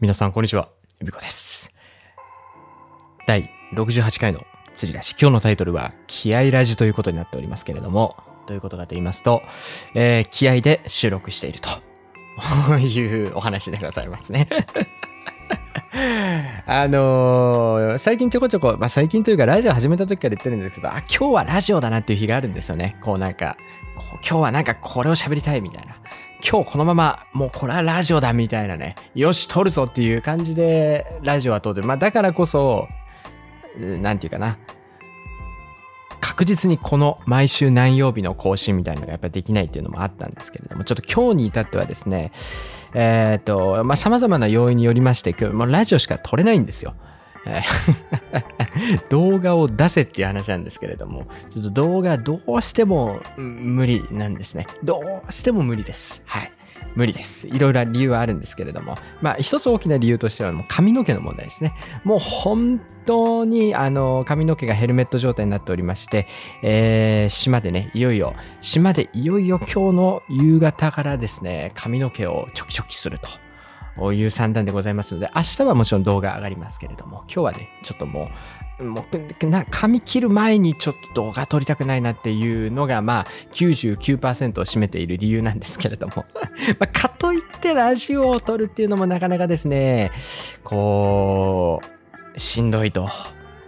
皆さん、こんにちは。ゆびこです。第68回の釣りラジ。今日のタイトルは、気合ラジということになっておりますけれども、どういうことかと言いますと、えー気合で収録していると いうお話でございますね。あのー最近ちょこちょこ、まあ、最近というかラジオ始めた時から言ってるんですけど、あ、今日はラジオだなっていう日があるんですよね。こうなんか、こう今日はなんかこれを喋りたいみたいな。今日このまま、もうこれはラジオだみたいなね。よし、撮るぞっていう感じでラジオは撮ってる。まあだからこそ、うんなんていうかな。確実にこの毎週何曜日の更新みたいなのがやっぱりできないっていうのもあったんですけれども、ちょっと今日に至ってはですね、えっ、と、まあ様々な要因によりまして、今日もラジオしか撮れないんですよ。動画を出せっていう話なんですけれども、ちょっと動画どうしても無理なんですね。どうしても無理です。はい。無理です。いろいろ理由はあるんですけれども、まあ一つ大きな理由としてはもう髪の毛の問題ですね。もう本当にあの髪の毛がヘルメット状態になっておりまして、えー島でね、いよいよ、島でいよいよ今日の夕方からですね、髪の毛をチョキチョキすると。ういう算段でございますので、明日はもちろん動画上がりますけれども、今日はね、ちょっともう、もうな髪切る前にちょっと動画撮りたくないなっていうのが、まあ、99%を占めている理由なんですけれども。まあ、かといってラジオを撮るっていうのもなかなかですね、こう、しんどいと。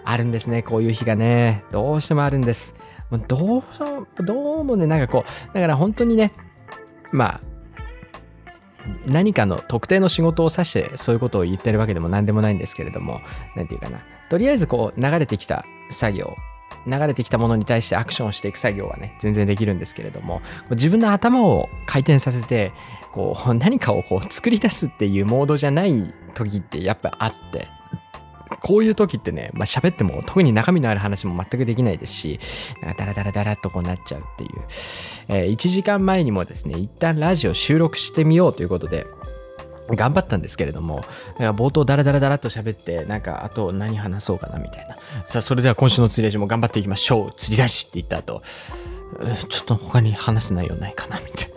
あるんですね、こういう日がね。どうしてもあるんです。もうどう、どうもね、なんかこう、だから本当にね、まあ、何かの特定の仕事を指してそういうことを言ってるわけでも何でもないんですけれども、何て言うかな。とりあえずこう流れてきた作業、流れてきたものに対してアクションをしていく作業はね、全然できるんですけれども、自分の頭を回転させて、こう何かをこう作り出すっていうモードじゃない時ってやっぱあって、こういう時ってね、まあ、喋っても特に中身のある話も全くできないですし、なんかダラダラダラっとこうなっちゃうっていう。えー1時間前にもですね、一旦ラジオ収録してみようということで、頑張ったんですけれども、冒頭ダラダラダラっと喋って、なんかあと何話そうかなみたいな。さあ、それでは今週の釣りラジも頑張っていきましょう。釣り出しって言った後、ちょっと他に話す内容ないかなみたいな。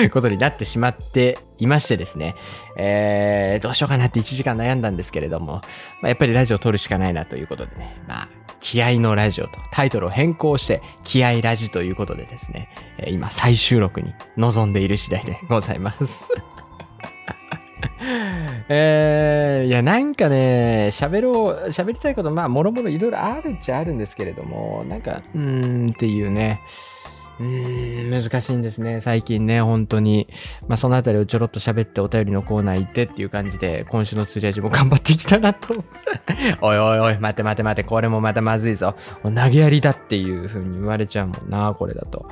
ことになってしまっていましてですね、えー、どうしようかなって1時間悩んだんですけれども、まあ、やっぱりラジオ撮るしかないなということでね、まあ、気合のラジオとタイトルを変更して、気合ラジということでですね、え今最終録に臨んでいる次第でございます。えー、いや、なんかね、喋ろう、喋りたいこと、まあ、もろもろいろいろあるっちゃあるんですけれども、なんか、うーんっていうね、うん、難しいんですね、最近ね、本当に。まあ、そのあたりをちょろっと喋ってお便りのコーナー行ってっていう感じで、今週の釣り味も頑張ってきたなと。おいおいおい、待て待て待て、これもまたまずいぞ。投げやりだっていう風に言われちゃうもんな、これだと。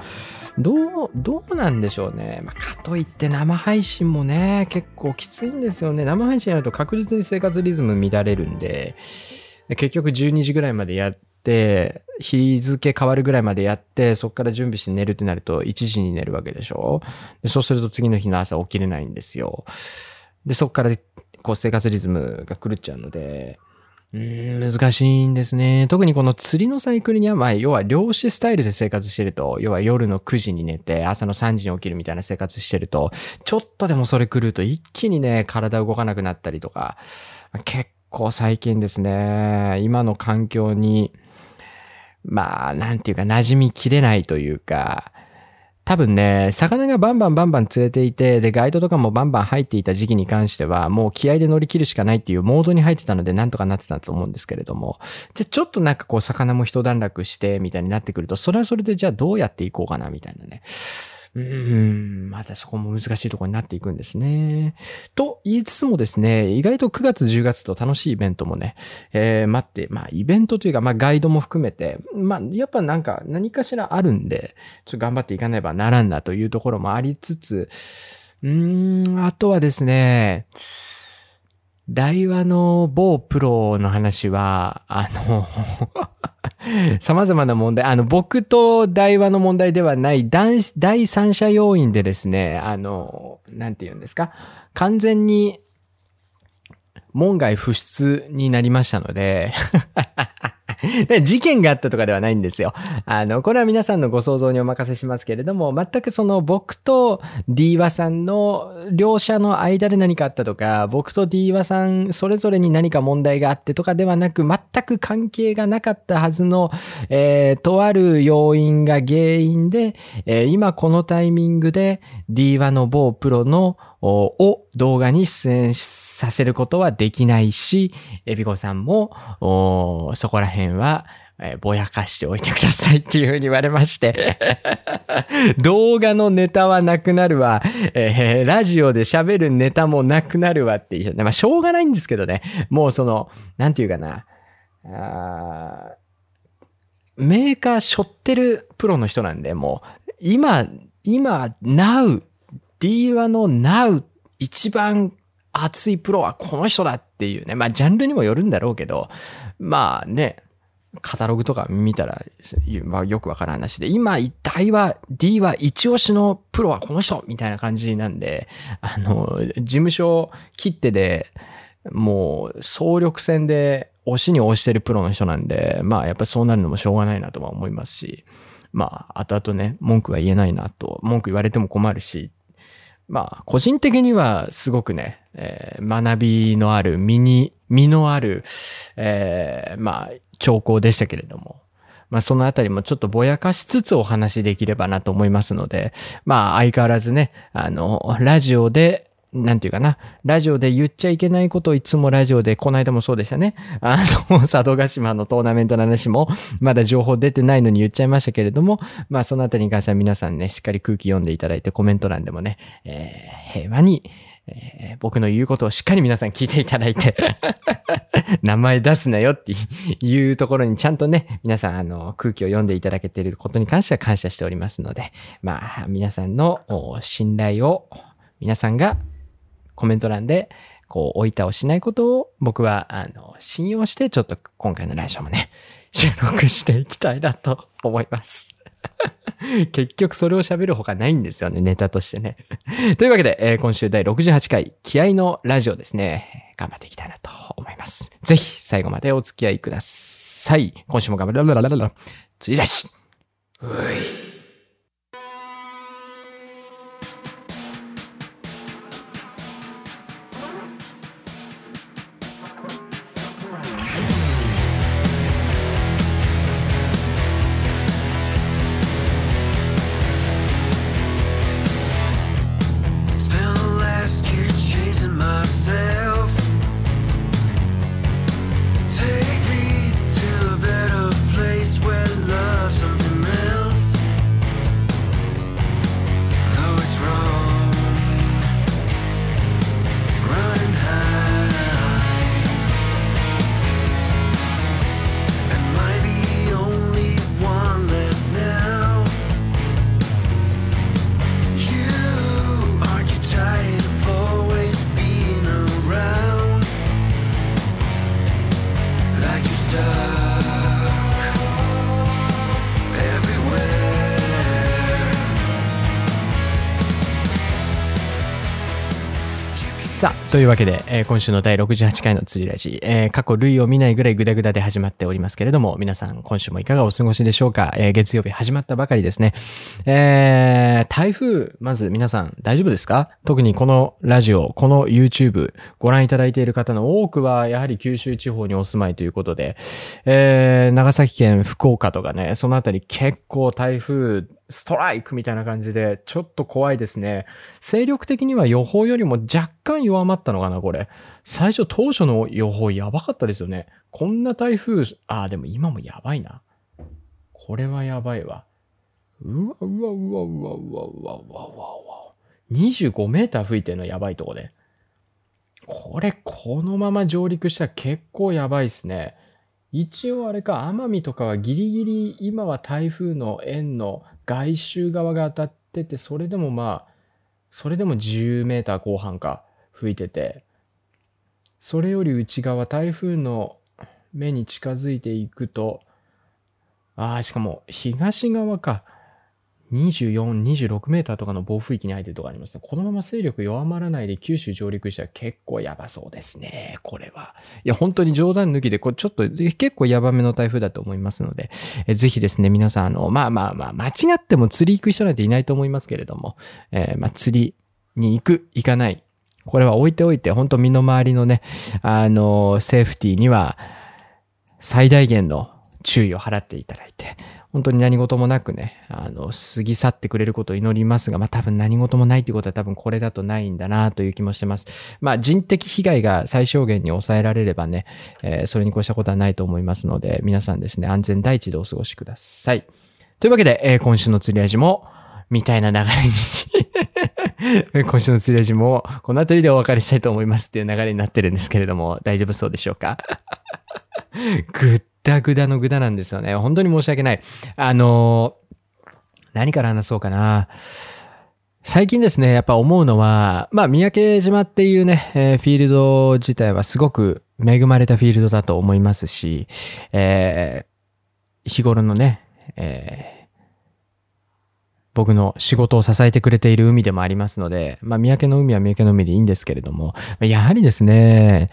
どう、どうなんでしょうね。まあ、かといって生配信もね、結構きついんですよね。生配信やると確実に生活リズム乱れるんで、結局12時ぐらいまでやって、日付変わるぐらいまでやって、そこから準備して寝るってなると1時に寝るわけでしょ？でそうすると次の日の朝起きれないんですよ。で、そこからこう生活リズムが狂っちゃうので、うん、難しいんですね。特にこの釣りのサイクルには、まあ、要は漁師スタイルで生活してると、要は夜の9時に寝て、朝の3時に起きるみたいな生活してると、ちょっとでもそれ狂うと一気にね、体動かなくなったりとか、結構最近ですね、今の環境に、まあ、なんていうか、馴染みきれないというか、多分ね、魚がバンバンバンバン釣れていて、で、ガイドとかもバンバン入っていた時期に関しては、もう気合で乗り切るしかないっていうモードに入ってたので、なんとかなってたと思うんですけれども、で、ちょっとなんかこう、魚も一段落して、みたいになってくると、それはそれでじゃあどうやっていこうかな、みたいなね。またそこも難しいところになっていくんですね。と言いつつもですね、意外と9月10月と楽しいイベントもね、えー、待って、まあイベントというか、まあガイドも含めて、まあやっぱなんか何かしらあるんで、ちょっと頑張っていかねばならんなというところもありつつ、うーん、あとはですね、大和の某プロの話は、あの、様々な問題、あの、僕と台話の問題ではない第第三者要因でですね、あの、なんて言うんですか、完全に門外不出になりましたので、事件があったとかではないんですよ。あの、これは皆さんのご想像にお任せしますけれども、全くその僕と D ワさんの両者の間で何かあったとか、僕と D ワさんそれぞれに何か問題があってとかではなく、全く関係がなかったはずの、えー、とある要因が原因で、えー、今このタイミングで D ワの某プロのを動画に出演させることはできないし、エビコさんも、そこら辺は、えー、ぼやかしておいてくださいっていうふうに言われまして 動画のネタはなくなるわ、えー、ラジオで喋るネタもなくなるわっていう。まあ、しょうがないんですけどね。もうその、なんていうかな。あメーカー背負ってるプロの人なんで、もう、今、今、now、D1 の now 一番熱いプロはこの人だっていうね。まあ、ジャンルにもよるんだろうけど、まあね、カタログとか見たら、まあ、よくわからん話で、今、大は、D は一押しのプロはこの人みたいな感じなんで、あの、事務所切ってで、もう、総力戦で押しに押してるプロの人なんで、まあ、やっぱりそうなるのもしょうがないなとは思いますし、まあ、後々ね、文句は言えないなと、文句言われても困るし、まあ、個人的にはすごくね、えー、学びのある、身に、身のある、えー、まあ、兆候でしたけれども、まあ、そのあたりもちょっとぼやかしつつお話できればなと思いますので、まあ、相変わらずね、あの、ラジオで、なんていうかな。ラジオで言っちゃいけないことをいつもラジオで、この間もそうでしたね。あの、佐渡島のトーナメントの話も、まだ情報出てないのに言っちゃいましたけれども、まあそのあたりに関しては皆さんね、しっかり空気読んでいただいてコメント欄でもね、えー、平和に、えー、僕の言うことをしっかり皆さん聞いていただいて 名前出すなよっていうところにちゃんとね、皆さんあの空気を読んでいただけていることに関しては感謝しておりますので、まあ皆さんの信頼を皆さんがコメント欄でこう置いたをしないことを僕はあの信用してちょっと今回のラジオもね、収録していきたいなと思います。結局それを喋るほかないんですよね、ネタとしてね。というわけで、えー、今週第68回、気合のラジオですね、頑張っていきたいなと思います。ぜひ最後までお付き合いください。今週も頑張る。らららら次だし。うい。というわけで、えー、今週の第68回の釣りラジ、えー、過去類を見ないぐらいグダグダで始まっておりますけれども、皆さん今週もいかがお過ごしでしょうか、えー、月曜日始まったばかりですね。えー、台風、まず皆さん大丈夫ですか？特にこのラジオ、この YouTube ご覧いただいている方の多くはやはり九州地方にお住まいということで、えー、長崎県福岡とかね、そのあたり結構台風ストライクみたいな感じで、ちょっと怖いですね。勢力的には予報よりも若干弱まったのかな、これ。最初当初の予報やばかったですよね。こんな台風、ああ、でも今もやばいな。これはやばいわ。うわ、うわ、うわ、うわ、うわ、うわ、うわ、うわ、うわ。25メーター吹いてんのやばいとこで。これ、このまま上陸したら結構やばいっすね。一応あれか、奄美とかはギリギリ今は台風の円の外周側が当たってて、それでもまあ、それでも10メーター後半か吹いてて、それより内側、台風の目に近づいていくと、ああ、しかも東側か。24、26メーターとかの暴風域に入ってるとかありますね。このまま勢力弱まらないで九州上陸したら結構やばそうですね。これは。いや、本当に冗談抜きで、これちょっと結構やばめの台風だと思いますので、えぜひですね、皆さん、あの、まあまあまあ、間違っても釣り行く人なんていないと思いますけれども、えー、まあ釣りに行く、行かない。これは置いておいて、本当身の回りのね、あの、セーフティーには最大限の注意を払っていただいて、本当に何事もなくね、あの、過ぎ去ってくれることを祈りますが、まあ多分何事もないということは多分これだとないんだなという気もしてます。まあ人的被害が最小限に抑えられればね、えー、それに越したことはないと思いますので、皆さんですね、安全第一でお過ごしください。というわけで、えー、今週の釣り味も、みたいな流れに 今週の釣り味も、この辺りでお別れしたいと思いますっていう流れになってるんですけれども、大丈夫そうでしょうか？ぐ ったぐだのぐだなんですよね。本当に申し訳ない。あのー、何から話そうかな。最近ですね、やっぱ思うのは、まあ、三宅島っていうね、えー、フィールド自体はすごく恵まれたフィールドだと思いますし、えー、日頃のね、えー、僕の仕事を支えてくれている海でもありますので、まあ、三宅の海は三宅の海でいいんですけれども、やはりですね、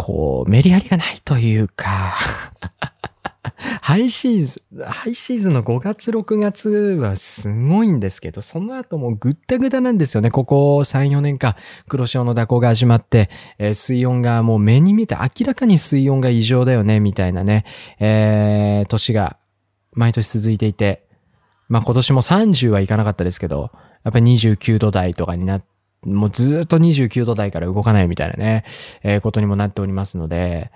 こう、メリハリがないというか。ハイシーズン、ハイシーズンの5月、6月はすごいんですけど、その後もぐったぐたなんですよね。ここ3、4年間、黒潮の蛇行が始まって、えー、水温がもう目に見て明らかに水温が異常だよね、みたいなね、えー、年が毎年続いていて、まあ今年も30はいかなかったですけど、やっぱり29度台とかになって、もうずっと29度台から動かないみたいなね、えー、ことにもなっておりますので、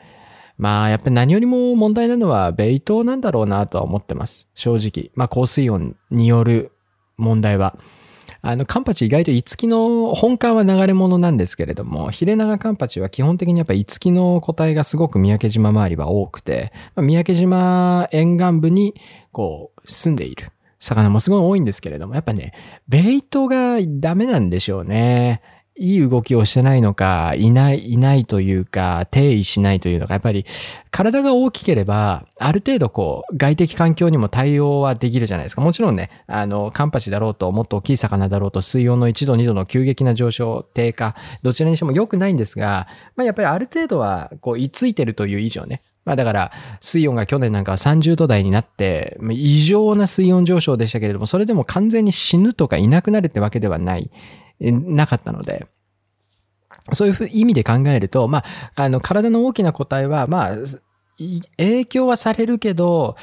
まあ、やっぱり何よりも問題なのは、ベイトなんだろうなとは思ってます。正直。まあ、高水温による問題は。あの、カンパチ意外と五木の本館は流れ物なんですけれども、ヒレナガカンパチは基本的にやっぱ五木の個体がすごく三宅島周りは多くて、まあ、三宅島沿岸部にこう住んでいる。魚もすごい多いんですけれども、やっぱね、ベイトがダメなんでしょうね。いい動きをしてないのか、いない、いないというか、定位しないというのか、やっぱり体が大きければ、ある程度こう、外的環境にも対応はできるじゃないですか。もちろんね、あの、カンパチだろうと、もっと大きい魚だろうと、水温の1度、2度の急激な上昇、低下、どちらにしても良くないんですが、まあやっぱりある程度は、こう、居ついてるという以上ね、まあだから、水温が去年なんかは30度台になって、異常な水温上昇でしたけれども、それでも完全に死ぬとかいなくなるってわけではない、なかったので、そういう意味で考えると、まあ、あの、体の大きな個体は、まあ、影響はされるけど、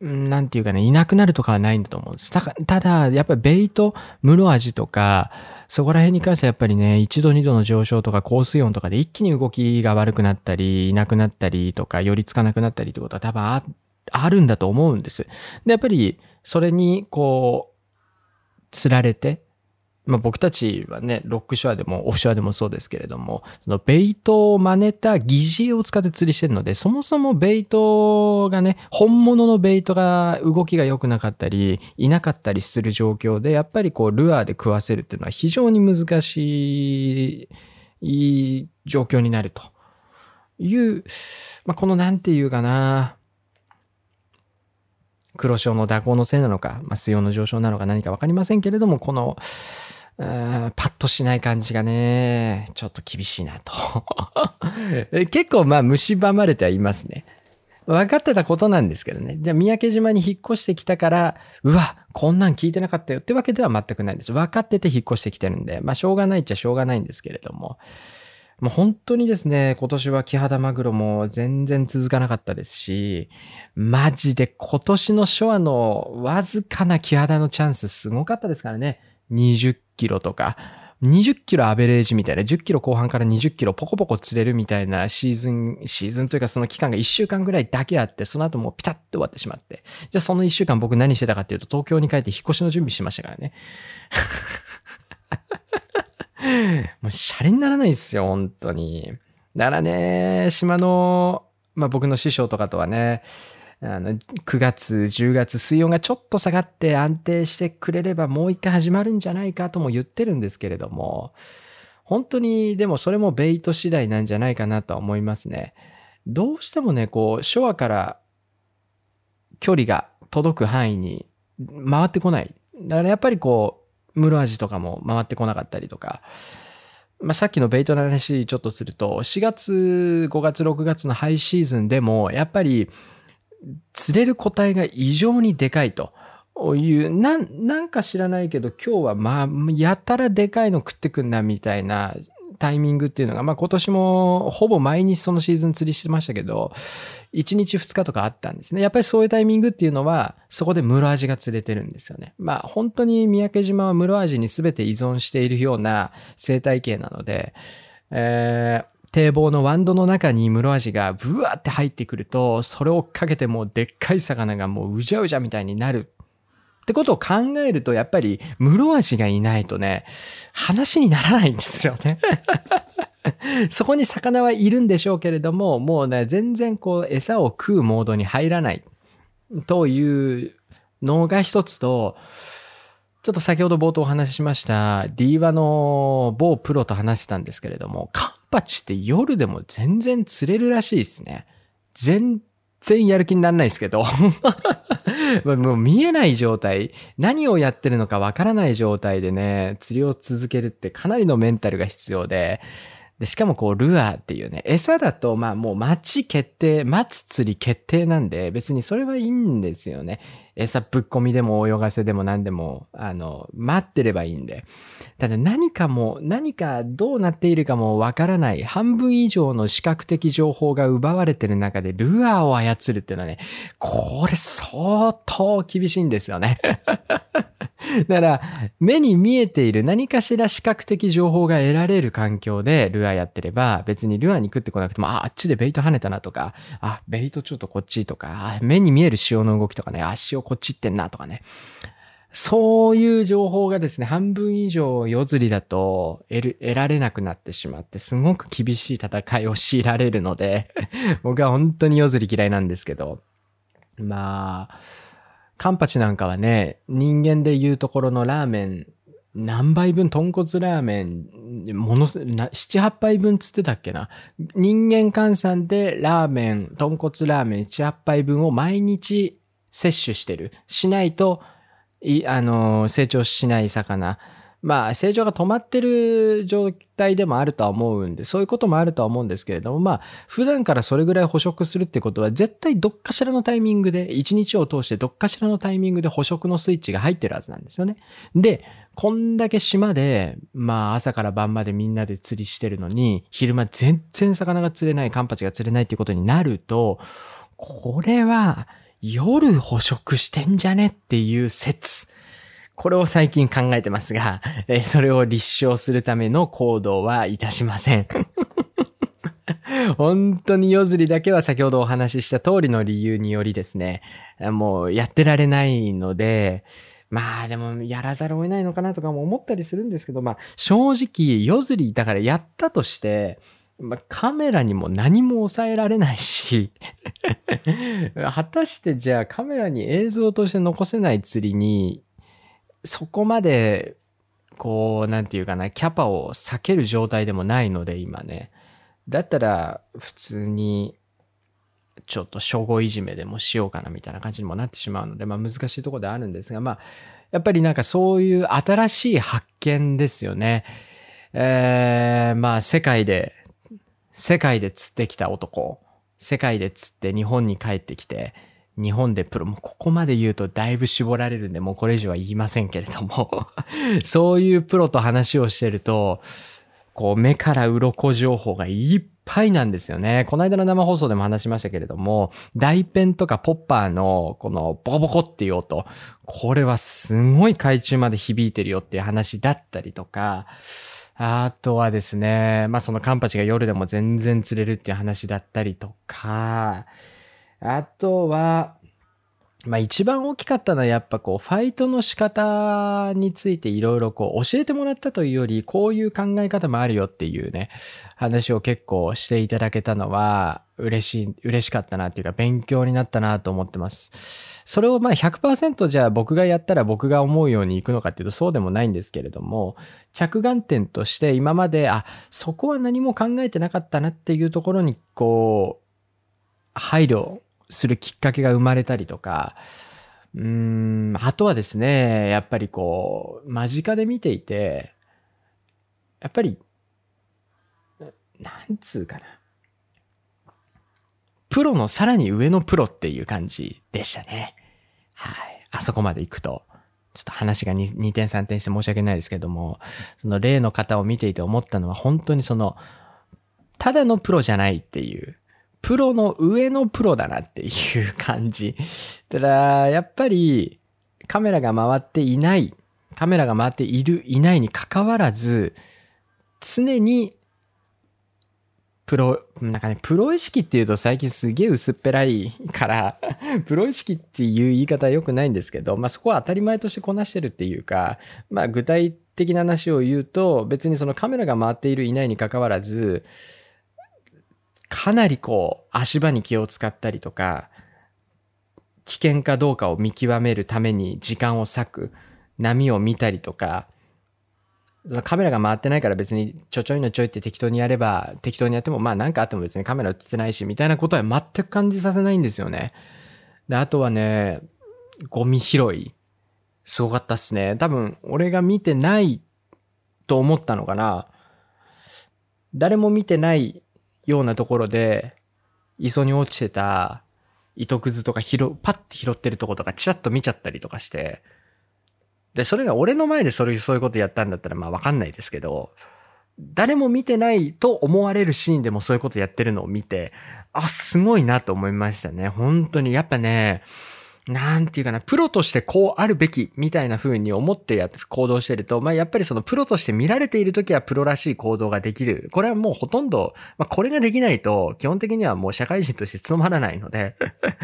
なんていうかね、いなくなるとかはないんだと思うんです。ただ、やっぱりベイト、室味とか、そこら辺に関してはやっぱりね、1度2度の上昇とか高水温とかで一気に動きが悪くなったり、いなくなったりとか、寄りつかなくなったりってことは多分ああるんだと思うんです。で、やっぱりそれにこう、釣られて、まあ、僕たちはね、ロックショアでもオフショアでもそうですけれども、そのベイトを真似た疑似を使って釣りしてるので、そもそもベイトがね、本物のベイトが動きが良くなかったり、いなかったりする状況で、やっぱりこう、ルアーで食わせるっていうのは非常に難しい状況になると。いう、まあ、このなんていうかな、黒潮の蛇行のせいなのか、まあ、水温の上昇なのか何かわかりませんけれども、この、パッとしない感じがね、ちょっと厳しいなと。結構まあ蝕まれてはいますね。分かってたことなんですけどね。じゃあ三宅島に引っ越してきたから、うわ、こんなん聞いてなかったよってわけでは全くないんです。分かってて引っ越してきてるんで、まあしょうがないっちゃしょうがないんですけれども。もう本当にですね、今年はキハダマグロも全然続かなかったですし、マジで今年の初話のわずかなキハダのチャンスすごかったですからね。20キロとか、20キロアベレージみたいな、10キロ後半から20キロポコポコ釣れるみたいなシーズン、シーズンというかその期間が1週間ぐらいだけあって、その後もうピタッと終わってしまって。じゃあその1週間僕何してたかっていうと、東京に帰って引っ越しの準備しましたからね。もうシャレにならないですよ、本当に。だからね、島の、まあ僕の師匠とかとはね、あの、9月、10月、水温がちょっと下がって安定してくれればもう一回始まるんじゃないかとも言ってるんですけれども、本当に、でもそれもベイト次第なんじゃないかなとは思いますね。どうしてもね、こう、ショアから距離が届く範囲に回ってこない。だからやっぱりこう、ムロアジとかも回ってこなかったりとか、まあ、さっきのベイトの話ちょっとすると、4月、5月、6月のハイシーズンでも、やっぱり、釣れる個体が異常にでかいという、なん、なんか知らないけど、今日はまあ、やたらでかいの食ってくんな、みたいなタイミングっていうのが、まあ今年もほぼ毎日そのシーズン釣りしてましたけど、1日2日とかあったんですね。やっぱりそういうタイミングっていうのは、そこで室味が釣れてるんですよね。まあ本当に三宅島は室味に全て依存しているような生態系なので、えー、堤防のワンドの中に室味がブワーって入ってくると、それをかけてもうでっかい魚がもううじゃうじゃみたいになるってことを考えると、やっぱり、室足がいないとね、話にならないんですよね。そこに魚はいるんでしょうけれども、もうね、全然こう、餌を食うモードに入らない。というのが一つと、ちょっと先ほど冒頭お話ししました、ディーワの某プロと話してたんですけれども、カパチって夜でも全然釣れるらしいですね。全然やる気にならないですけど。もう見えない状態、何をやってるのかわからない状態でね、釣りを続けるってかなりのメンタルが必要で、で、しかもこう、ルアーっていうね、餌だと、まあもう待ち決定、待つ釣り決定なんで、別にそれはいいんですよね。餌ぶっ込みでも泳がせでも何でも、あの、待ってればいいんで。ただ何かも、何かどうなっているかもわからない、半分以上の視覚的情報が奪われてる中で、ルアーを操るっていうのはね、これ相当厳しいんですよね。だから、目に見えている何かしら視覚的情報が得られる環境でルアーやってれば、別にルアーに食ってこなくても、あ、あっちでベイト跳ねたなとか、あ、ベイトちょっとこっちとか、目に見える潮の動きとかね、あ、潮こっち行ってんなとかね。そういう情報がですね、半分以上夜釣りだと得、られなくなってしまって、すごく厳しい戦いを強いられるので僕は本当に夜釣り嫌いなんですけど、まあ、カンパチなんかはね、人間で言うところのラーメン、何杯分豚骨ラーメン、ものす、な、七八杯分つってたっけな。人間換算でラーメン、豚骨ラーメン七八杯分を毎日摂取してる。しないと、い、あの、成長しない魚。まあ、成長が止まってる状態でもあるとは思うんで、そういうこともあるとは思うんですけれども、まあ、普段からそれぐらい捕食するってことは、絶対どっかしらのタイミングで、一日を通してどっかしらのタイミングで捕食のスイッチが入ってるはずなんですよね。で、こんだけ島で、まあ、朝から晩までみんなで釣りしてるのに、昼間全然魚が釣れない、カンパチが釣れないっていうことになると、これは、夜捕食してんじゃねっていう説。これを最近考えてますが、それを立証するための行動はいたしません。本当に夜釣りだけは先ほどお話しした通りの理由によりですね、もうやってられないので、まあでもやらざるを得ないのかなとかも思ったりするんですけど、まあ正直夜釣りだからやったとして、まあ、カメラにも何も抑えられないし 果たしてじゃあカメラに映像として残せない釣りにそこまで、こう、なんていうかな、キャパを避ける状態でもないので、今ね。だったら、普通に、ちょっと初号いじめでもしようかなみたいな感じにもなってしまうので、まあ難しいところであるんですが、まあ、やっぱりなんかそういう新しい発見ですよね。えー、まあ世界で、世界で釣ってきた男、世界で釣って日本に帰ってきて、日本でプロ、もここまで言うとだいぶ絞られるんで、もうこれ以上は言いませんけれども。そういうプロと話をしてると、こう目から鱗情報がいっぱいなんですよね。この間の生放送でも話しましたけれども、大ペンとかポッパーのこのボコボコっていう音、これはすごい海中まで響いてるよっていう話だったりとか、あとはですね、まあそのカンパチが夜でも全然釣れるっていう話だったりとか、あとは、まあ一番大きかったのはやっぱこうファイトの仕方についていろいろこう教えてもらったというよりこういう考え方もあるよっていうね話を結構していただけたのは嬉しい、嬉しかったなっていうか勉強になったなと思ってます。それをまあ100%じゃあ僕がやったら僕が思うようにいくのかっていうとそうでもないんですけれども着眼点として今まであそこは何も考えてなかったなっていうところにこう配慮するきっかけが生まれたりとか、うん、あとはですね、やっぱりこう、間近で見ていて、やっぱり、なんつうかな。プロのさらに上のプロっていう感じでしたね。はい。あそこまで行くと。ちょっと話が 2, 2点3点して申し訳ないですけども、その例の方を見ていて思ったのは本当にその、ただのプロじゃないっていう、プロの上のプロだなっていう感じ。ただ、やっぱりカメラが回っていない、カメラが回っている、いないに関わらず、常にプロ、なんかね、プロ意識っていうと最近すげえ薄っぺらいから プロ意識っていう言い方は良くないんですけど、まあそこは当たり前としてこなしてるっていうか、まあ具体的な話を言うと、別にそのカメラが回っているいないに関わらず、かなりこう足場に気を使ったりとか、危険かどうかを見極めるために時間を割く、波を見たりとか、カメラが回ってないから別にちょちょいのちょいって適当にやれば適当にやってもまあ何かあっても別にカメラ映ってないしみたいなことは全く感じさせないんですよね。で、あとはね、ゴミ拾い。すごかったっすね。多分俺が見てないと思ったのかな。誰も見てないようなところで磯に落ちてた糸くずとか拾、パッて拾ってるとことかチラッと見ちゃったりとかして、で、それが俺の前でそれ、そういうことやったんだったらまあわかんないですけど、誰も見てないと思われるシーンでもそういうことやってるのを見て、あ、すごいなと思いましたね。本当に。やっぱね、なんていうかな、プロとしてこうあるべきみたいな風に思ってや行動してると、まあやっぱりそのプロとして見られている時はプロらしい行動ができる。これはもうほとんど、まあこれができないと基本的にはもう社会人として務まらないので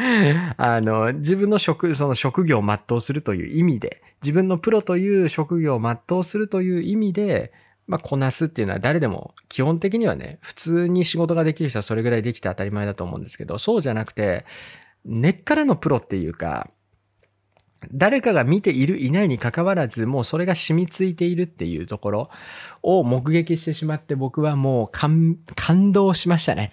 あの、自分の職、その職業を全うするという意味で、自分のプロという職業を全うするという意味で、まあ、こなすっていうのは誰でも基本的にはね、普通に仕事ができる人はそれぐらいできて当たり前だと思うんですけど、そうじゃなくて、根っからのプロっていうか、誰かが見ているいないに関わらず、もうそれが染みついているっていうところを目撃してしまって僕はもう感感動しましたね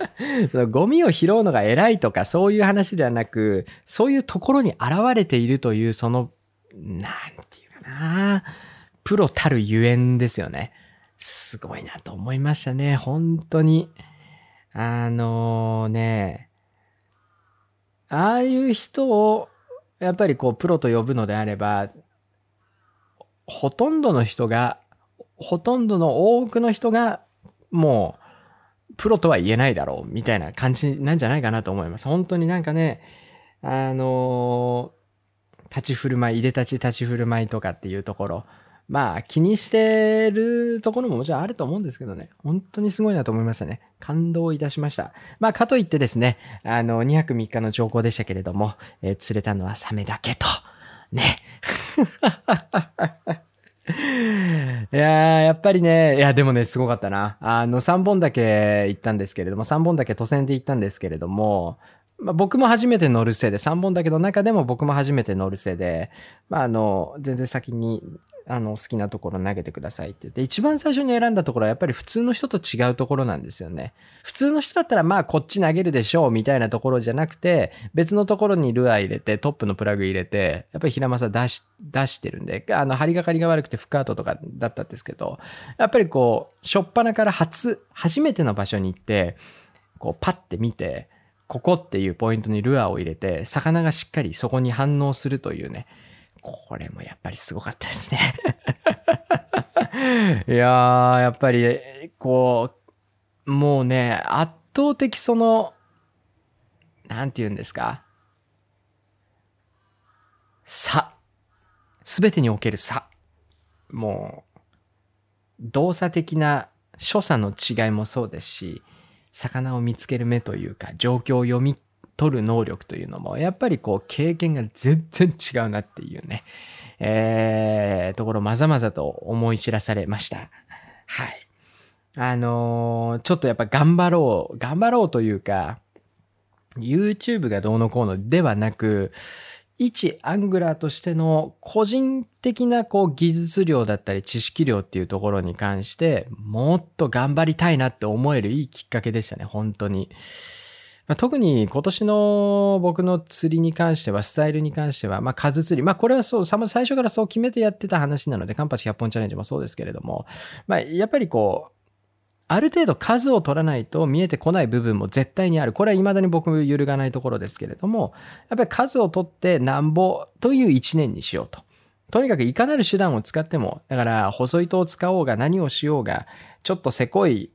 そのゴミを拾うのが偉いとかそういう話ではなく、そういうところに現れているというその、なんていうかな、プロたるゆえんですよね。すごいなと思いましたね。本当に。あのー、ね、ああいう人をやっぱりこうプロと呼ぶのであればほとんどの人がほとんどの多くの人がもうプロとは言えないだろうみたいな感じなんじゃないかなと思います。本当になんかねあの立ち振る舞いいでたち立ち振る舞いとかっていうところまあ気にしてるところももちろんあると思うんですけどね、本当にすごいなと思いましたね。感動いたしました。まあかといってですね、あの、2泊3日の兆候でしたけれども、えー、釣れたのはサメだけと。ね。いやー、やっぱりね、いや、でもね、すごかったな。あの、3本だけ行ったんですけれども、3本だけ都線で行ったんですけれども、まあ、僕も初めて乗るせいで、3本だけの中でも僕も初めて乗るせいで、まあ、あの、全然先にあの、好きなところ投げてくださいって言って、一番最初に選んだところはやっぱり普通の人と違うところなんですよね。普通の人だったらまあこっち投げるでしょうみたいなところじゃなくて、別のところにルアー入れて、トップのプラグ入れて、やっぱり平正出し、出してるんで、あの、張りがかりが悪くてフカートとかだったんですけど、やっぱりこう、しょっぱなから初、初めての場所に行って、こうパッて見て、ここっていうポイントにルアーを入れて、魚がしっかりそこに反応するというね、これもやっぱりすごかったですね いやー、やっぱり、こう、もうね、圧倒的その、なんて言うんですか？差。すべてにおける差。もう、動作的な所作の違いもそうですし、魚を見つける目というか、状況を読み取る能力というのも、やっぱりこう経験が全然違うなっていうね、えー、ところまざまざと思い知らされました。はい。あのー、ちょっとやっぱ頑張ろう、頑張ろうというか、YouTube がどうのこうのではなく、一アングラーとしての個人的なこう技術量だったり知識量っていうところに関してもっと頑張りたいなって思えるいいきっかけでしたね、本当に。まあ、特に今年の僕の釣りに関しては、スタイルに関しては、まあ、数釣り。まあ、これはそう、最初からそう決めてやってた話なので、カンパチ100本チャレンジもそうですけれども、まあ、やっぱりこう、ある程度数を取らないと見えてこない部分も絶対にある。これは未だに僕揺るがないところですけれども、やっぱり数を取ってなんぼという一年にしようと。とにかくいかなる手段を使っても、だから細糸を使おうが何をしようが、ちょっとせこい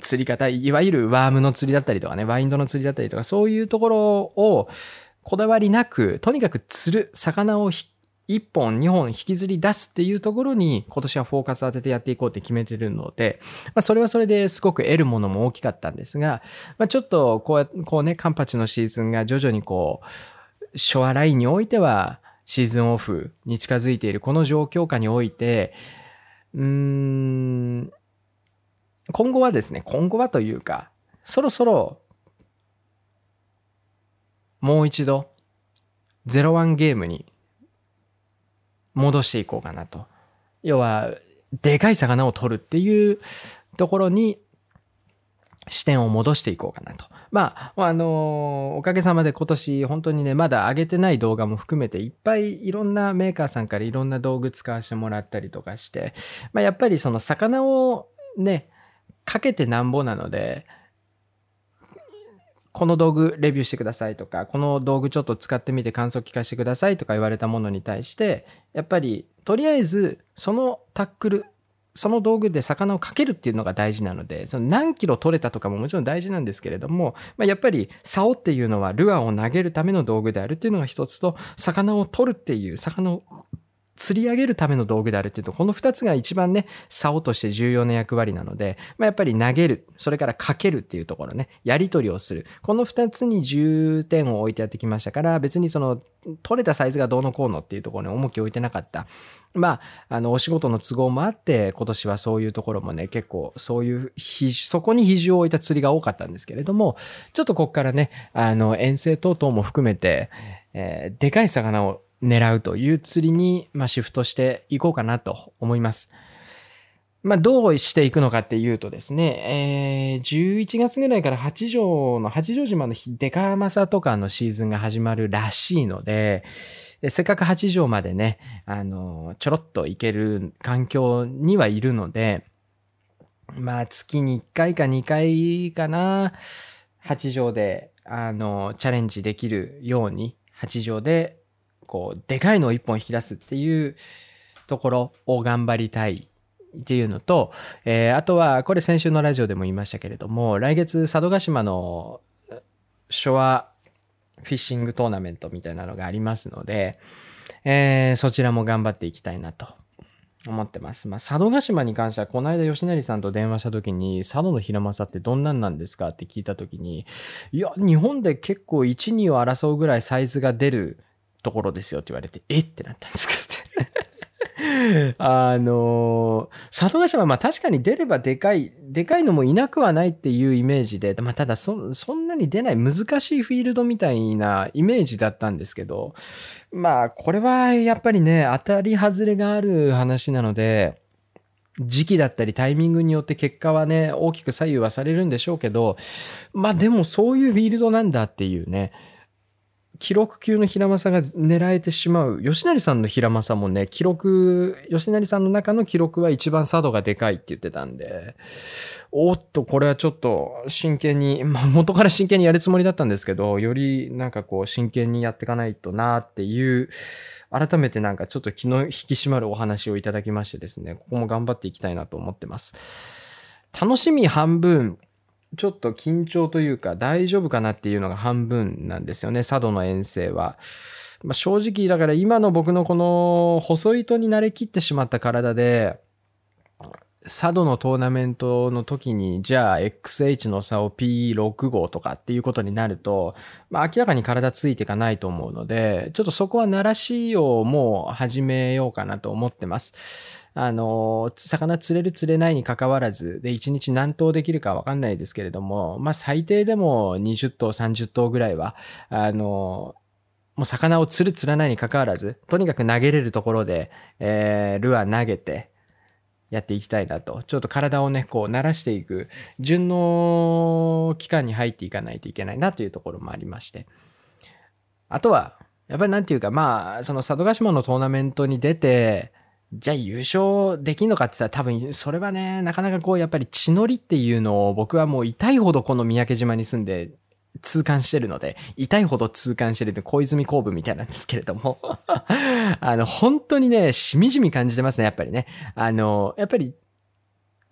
釣り方、いわゆるワームの釣りだったりとかね、ワインドの釣りだったりとか、そういうところをこだわりなく、とにかく釣る、魚を1本、2本引きずり出すっていうところに今年はフォーカス当ててやっていこうって決めてるので、まあ、それはそれですごく得るものも大きかったんですが、まあ、ちょっとこう、こうね、カンパチのシーズンが徐々にこう、ショアラインにおいてはシーズンオフに近づいているこの状況下において、うーん、今後はですね、今後はというか、そろそろもう一度、01ゲームに戻していこうかなと。要は、でかい魚を取るっていうところに視点を戻していこうかなと。まあ、あのおかげさまで今年本当にね、まだ上げてない動画も含めていっぱいいろんなメーカーさんからいろんな道具使わせてもらったりとかして、まあ、やっぱりその魚をね、かけてなんぼなので、この道具レビューしてくださいとか、この道具ちょっと使ってみて感想聞かせてくださいとか言われたものに対して、やっぱりとりあえずそのタックル、その道具で魚をかけるっていうのが大事なので、その何キロ取れたとかももちろん大事なんですけれども、まあ、やっぱり竿っていうのはルアーを投げるための道具であるっていうのが一つと、魚を取るっていう、魚を釣り上げるための道具であるっていうと、この二つが一番ね、竿として重要な役割なので、まあ、やっぱり投げる、それからかけるっていうところね、やり取りをする。この二つに重点を置いてやってきましたから、別にその、取れたサイズがどうのこうのっていうところに重きを置いてなかった。まあ、あの、お仕事の都合もあって、今年はそういうところもね、結構、そういう、そこに比重を置いた釣りが多かったんですけれども、ちょっとここからね、あの、遠征等々も含めて、えー、でかい魚を狙うという釣りに、まあ、シフトしていこうかなと思います。まあ、どうしていくのかっていうとですね、えー、11月ぐらいから八条の、八条島のデカマサとかのシーズンが始まるらしいので、せっかく八条までね、あの、ちょろっと行ける環境にはいるので、まあ、月に1回か2回かな、八条で、あの、チャレンジできるように、八条でこう、でかいのを一本引き出すっていうところを頑張りたいっていうのと、えー、あとは、これ先週のラジオでも言いましたけれども、来月佐渡島のショアフィッシングトーナメントみたいなのがありますので、えー、そちらも頑張っていきたいなと思ってます。まあ、佐渡島に関しては、この間吉成さんと電話した時に、佐渡の平正ってどんなんなんですかって聞いた時に、いや、日本で結構1、2を争うぐらいサイズが出るところですよって言われて、え？ってなったんですけど あの佐渡島はまあ確かに出ればでかい、でかいのもいなくはないっていうイメージで、まあただそ、そんなに出ない難しいフィールドみたいなイメージだったんですけど、まあこれはやっぱりね、当たり外れがある話なので、時期だったりタイミングによって結果はね、大きく左右はされるんでしょうけど、まあでもそういうフィールドなんだっていうね、記録級の平正が狙えてしまう。吉成さんの平正もね、記録、吉成さんの中の記録は一番佐渡がでかいって言ってたんで、おっと、これはちょっと真剣に、まあ、元から真剣にやるつもりだったんですけど、よりなんかこう真剣にやっていかないとなっていう、改めてなんかちょっと気の引き締まるお話をいただきましてですね、ここも頑張っていきたいなと思ってます。楽しみ半分、ちょっと緊張というか大丈夫かなっていうのが半分なんですよね、佐渡の遠征は。まあ、正直だから今の僕のこの細糸に慣れきってしまった体で、佐渡のトーナメントの時に、じゃあ XH の差を P6 号とかっていうことになると、まあ明らかに体ついていかないと思うので、ちょっとそこは慣らしをもう始めようかなと思ってます。あの、魚釣れる釣れないに関わらず、で、1日何頭できるかわかんないですけれども、まあ、最低でも20頭、30頭ぐらいは、あの、もう魚を釣る釣らないに関わらず、とにかく投げれるところで、えー、ルアー投げて、やっていきたいなと。ちょっと体をね、こう慣らしていく順応期間に入っていかないといけないなというところもありまして。あとは、やっぱりなんていうか、まあ、その佐渡島のトーナメントに出て、じゃあ優勝できんのかって言ったら多分それはね、なかなかこうやっぱり血のりっていうのを僕はもう痛いほどこの三宅島に住んで痛感してるので、痛いほど痛感してるって小泉公文みたいなんですけれども あの、本当にね、しみじみ感じてますね、やっぱりね。あの、やっぱり、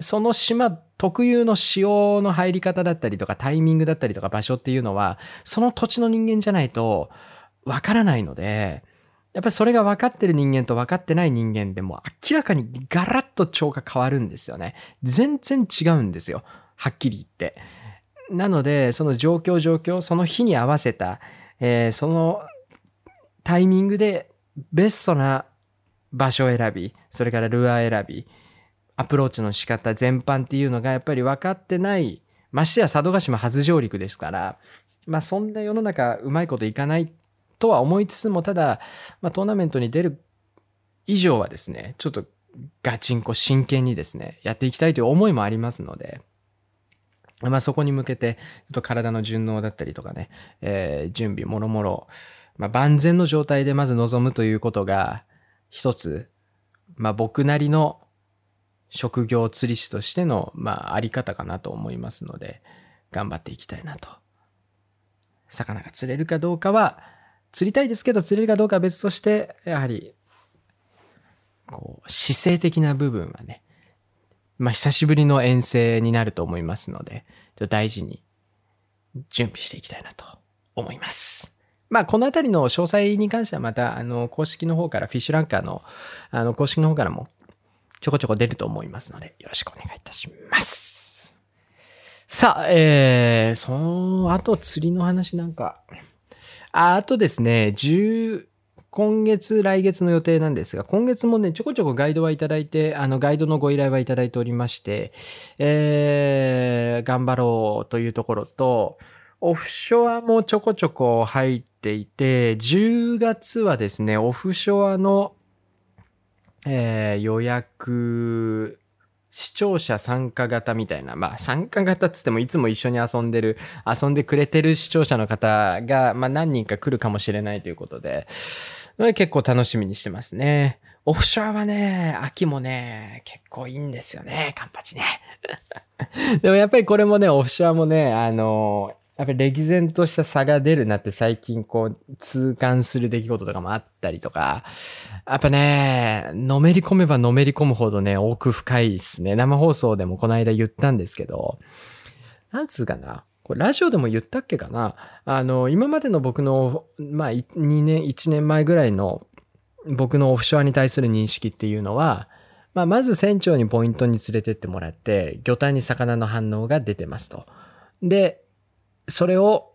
その島特有の潮の入り方だったりとか、タイミングだったりとか場所っていうのは、その土地の人間じゃないと、わからないので、やっぱりそれが分かってる人間と分かってない人間でも明らかにガラッと腸が変わるんですよね。全然違うんですよ。はっきり言って。なので、その状況状況、その日に合わせた、えー、そのタイミングでベストな場所選び、それからルアー選び、アプローチの仕方全般っていうのがやっぱり分かってない、ましてや佐渡島初上陸ですから、まあそんな世の中うまいこといかないとは思いつつも、ただ、まあトーナメントに出る以上はですね、ちょっとガチンコ真剣にですね、やっていきたいという思いもありますので、まあそこに向けて、ちょっと体の順応だったりとかね、えー、準備もろもろ、まあ万全の状態でまず臨むということが、一つ、まあ僕なりの職業釣り師としての、まああり方かなと思いますので、頑張っていきたいなと。魚が釣れるかどうかは、釣りたいですけど釣れるかどうかは別として、やはり、こう、姿勢的な部分はね、まあ、久しぶりの遠征になると思いますので、ちょっと大事に準備していきたいなと思います。まあ、このあたりの詳細に関してはまた、あの、公式の方から、フィッシュランカーの、あの、公式の方からも、ちょこちょこ出ると思いますので、よろしくお願いいたします。さあ、えー、その後釣りの話なんか、ああとですね、10、今月、来月の予定なんですが、今月もね、ちょこちょこガイドはいただいて、あの、ガイドのご依頼はいただいておりまして、えー、頑張ろうというところと、オフショアもちょこちょこ入っていて、10月はですね、オフショアの、えー、予約視聴者参加型みたいな、まあ参加型っつってもいつも一緒に遊んでる、遊んでくれてる視聴者の方が、まあ何人か来るかもしれないということで、結構楽しみにしてますね。オフショアはね、秋もね、結構いいんですよね、カンパチね。でもやっぱりこれもね、オフショアもね、あの、やっぱり歴然とした差が出るなって最近こう痛感する出来事とかもあったりとか、やっぱね、のめり込めばのめり込むほどね、奥深いですね。生放送でもこの間言ったんですけど、なんつうかな。これラジオでも言ったっけかなあの、今までの僕の、まあ、2年、1年前ぐらいの僕のオフショアに対する認識っていうのは、まあ、まず船長にポイントに連れてってもらって、魚体に魚の反応が出てますと。で、それを、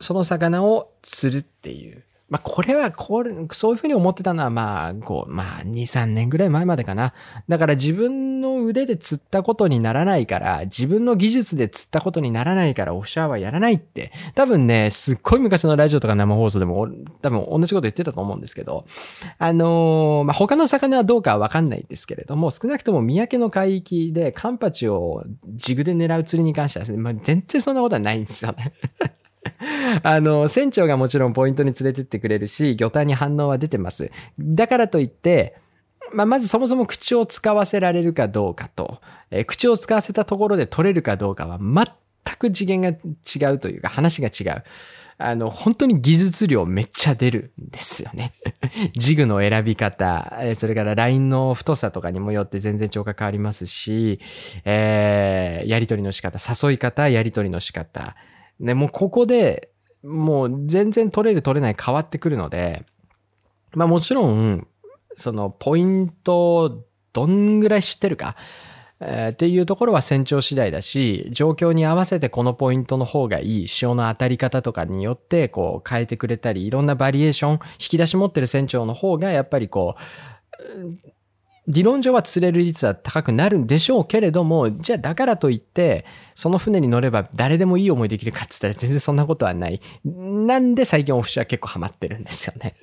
その魚を釣るっていう。まあ、これは、これ、そういうふうに思ってたのは、まあ、こう、まあ、2、3年ぐらい前までかな。だから自分の腕で釣ったことにならないから、自分の技術で釣ったことにならないから、オフシャーはやらないって、多分ね、すっごい昔のラジオとか生放送でも、多分同じこと言ってたと思うんですけど、あのー、まあ、他の魚はどうかはわかんないですけれども、少なくとも三宅の海域でカンパチをジグで狙う釣りに関してはですね、まあ、全然そんなことはないんですよね。あの、船長がもちろんポイントに連れてってくれるし、魚体に反応は出てます。だからといって、まあ、まずそもそも口を使わせられるかどうかと、えー、口を使わせたところで取れるかどうかは全く次元が違うというか話が違う。あの、本当に技術量めっちゃ出るんですよね。ジグの選び方、それからラインの太さとかにもよって全然超過変わりますし、えー、やり取りの仕方、誘い方、やり取りの仕方、ね、もうここで、もう全然取れる取れない変わってくるので、まあもちろん、そのポイントをどんぐらい知ってるか、えー、っていうところは船長次第だし、状況に合わせてこのポイントの方がいい、潮の当たり方とかによってこう変えてくれたり、いろんなバリエーション、引き出し持ってる船長の方がやっぱりこう、理論上は釣れる率は高くなるんでしょうけれども、じゃあだからといって、その船に乗れば誰でもいい思いできるかって言ったら全然そんなことはない。なんで最近オフショア結構ハマってるんですよね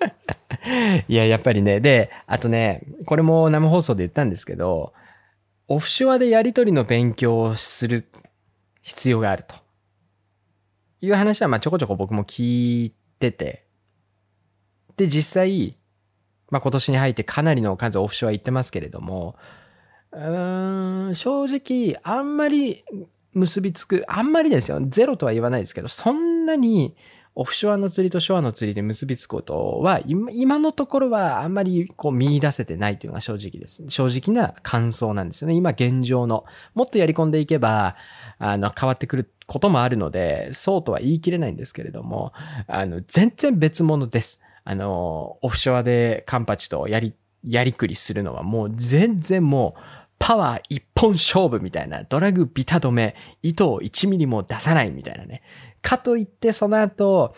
いや、やっぱりね。で、あとね、これも生放送で言ったんですけど、オフショアでやりとりの勉強をする必要があると。いう話は、まあちょこちょこ僕も聞いてて。で、実際、まあ今年に入ってかなりの数オフショア行ってますけれども、うーん、正直、あんまり結びつく、あんまりですよ。ゼロとは言わないですけど、そんなにオフショアの釣りとショアの釣りで結びつくことは、今のところはあんまりこう見出せてないというのが正直です。正直な感想なんですよね。今現状の。もっとやり込んでいけば、あの、変わってくることもあるので、そうとは言い切れないんですけれども、あの、全然別物です。あの、オフショアでカンパチとやり、やりくりするのはもう全然もう、パワー一本勝負みたいな、ドラグビタ止め、糸を1ミリも出さないみたいなね。かといってその後、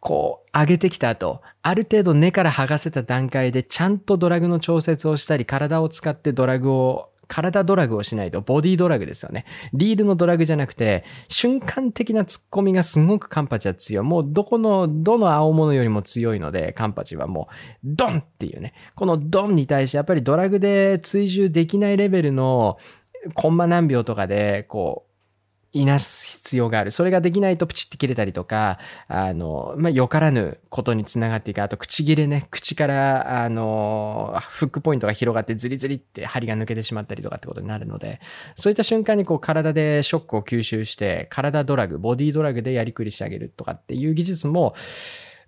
こう、上げてきた後、ある程度根から剥がせた段階でちゃんとドラグの調節をしたり、体を使ってドラグを体ドラグをしないと、ボディドラグですよね。リールのドラグじゃなくて、瞬間的な突っ込みがすごくカンパチは強い。もうどこの、どの青物よりも強いので、カンパチはもう、ドンっていうね。このドンに対してやっぱりドラグで追従できないレベルの、コンマ何秒とかで、こう、いなす必要がある。それができないとプチって切れたりとか、あの、まあ、よからぬことにつながっていく。あと、口切れね。口から、あの、フックポイントが広がってズリズリって針が抜けてしまったりとかってことになるので、そういった瞬間にこう体でショックを吸収して、体ドラグ、ボディドラグでやりくりしてあげるとかっていう技術も、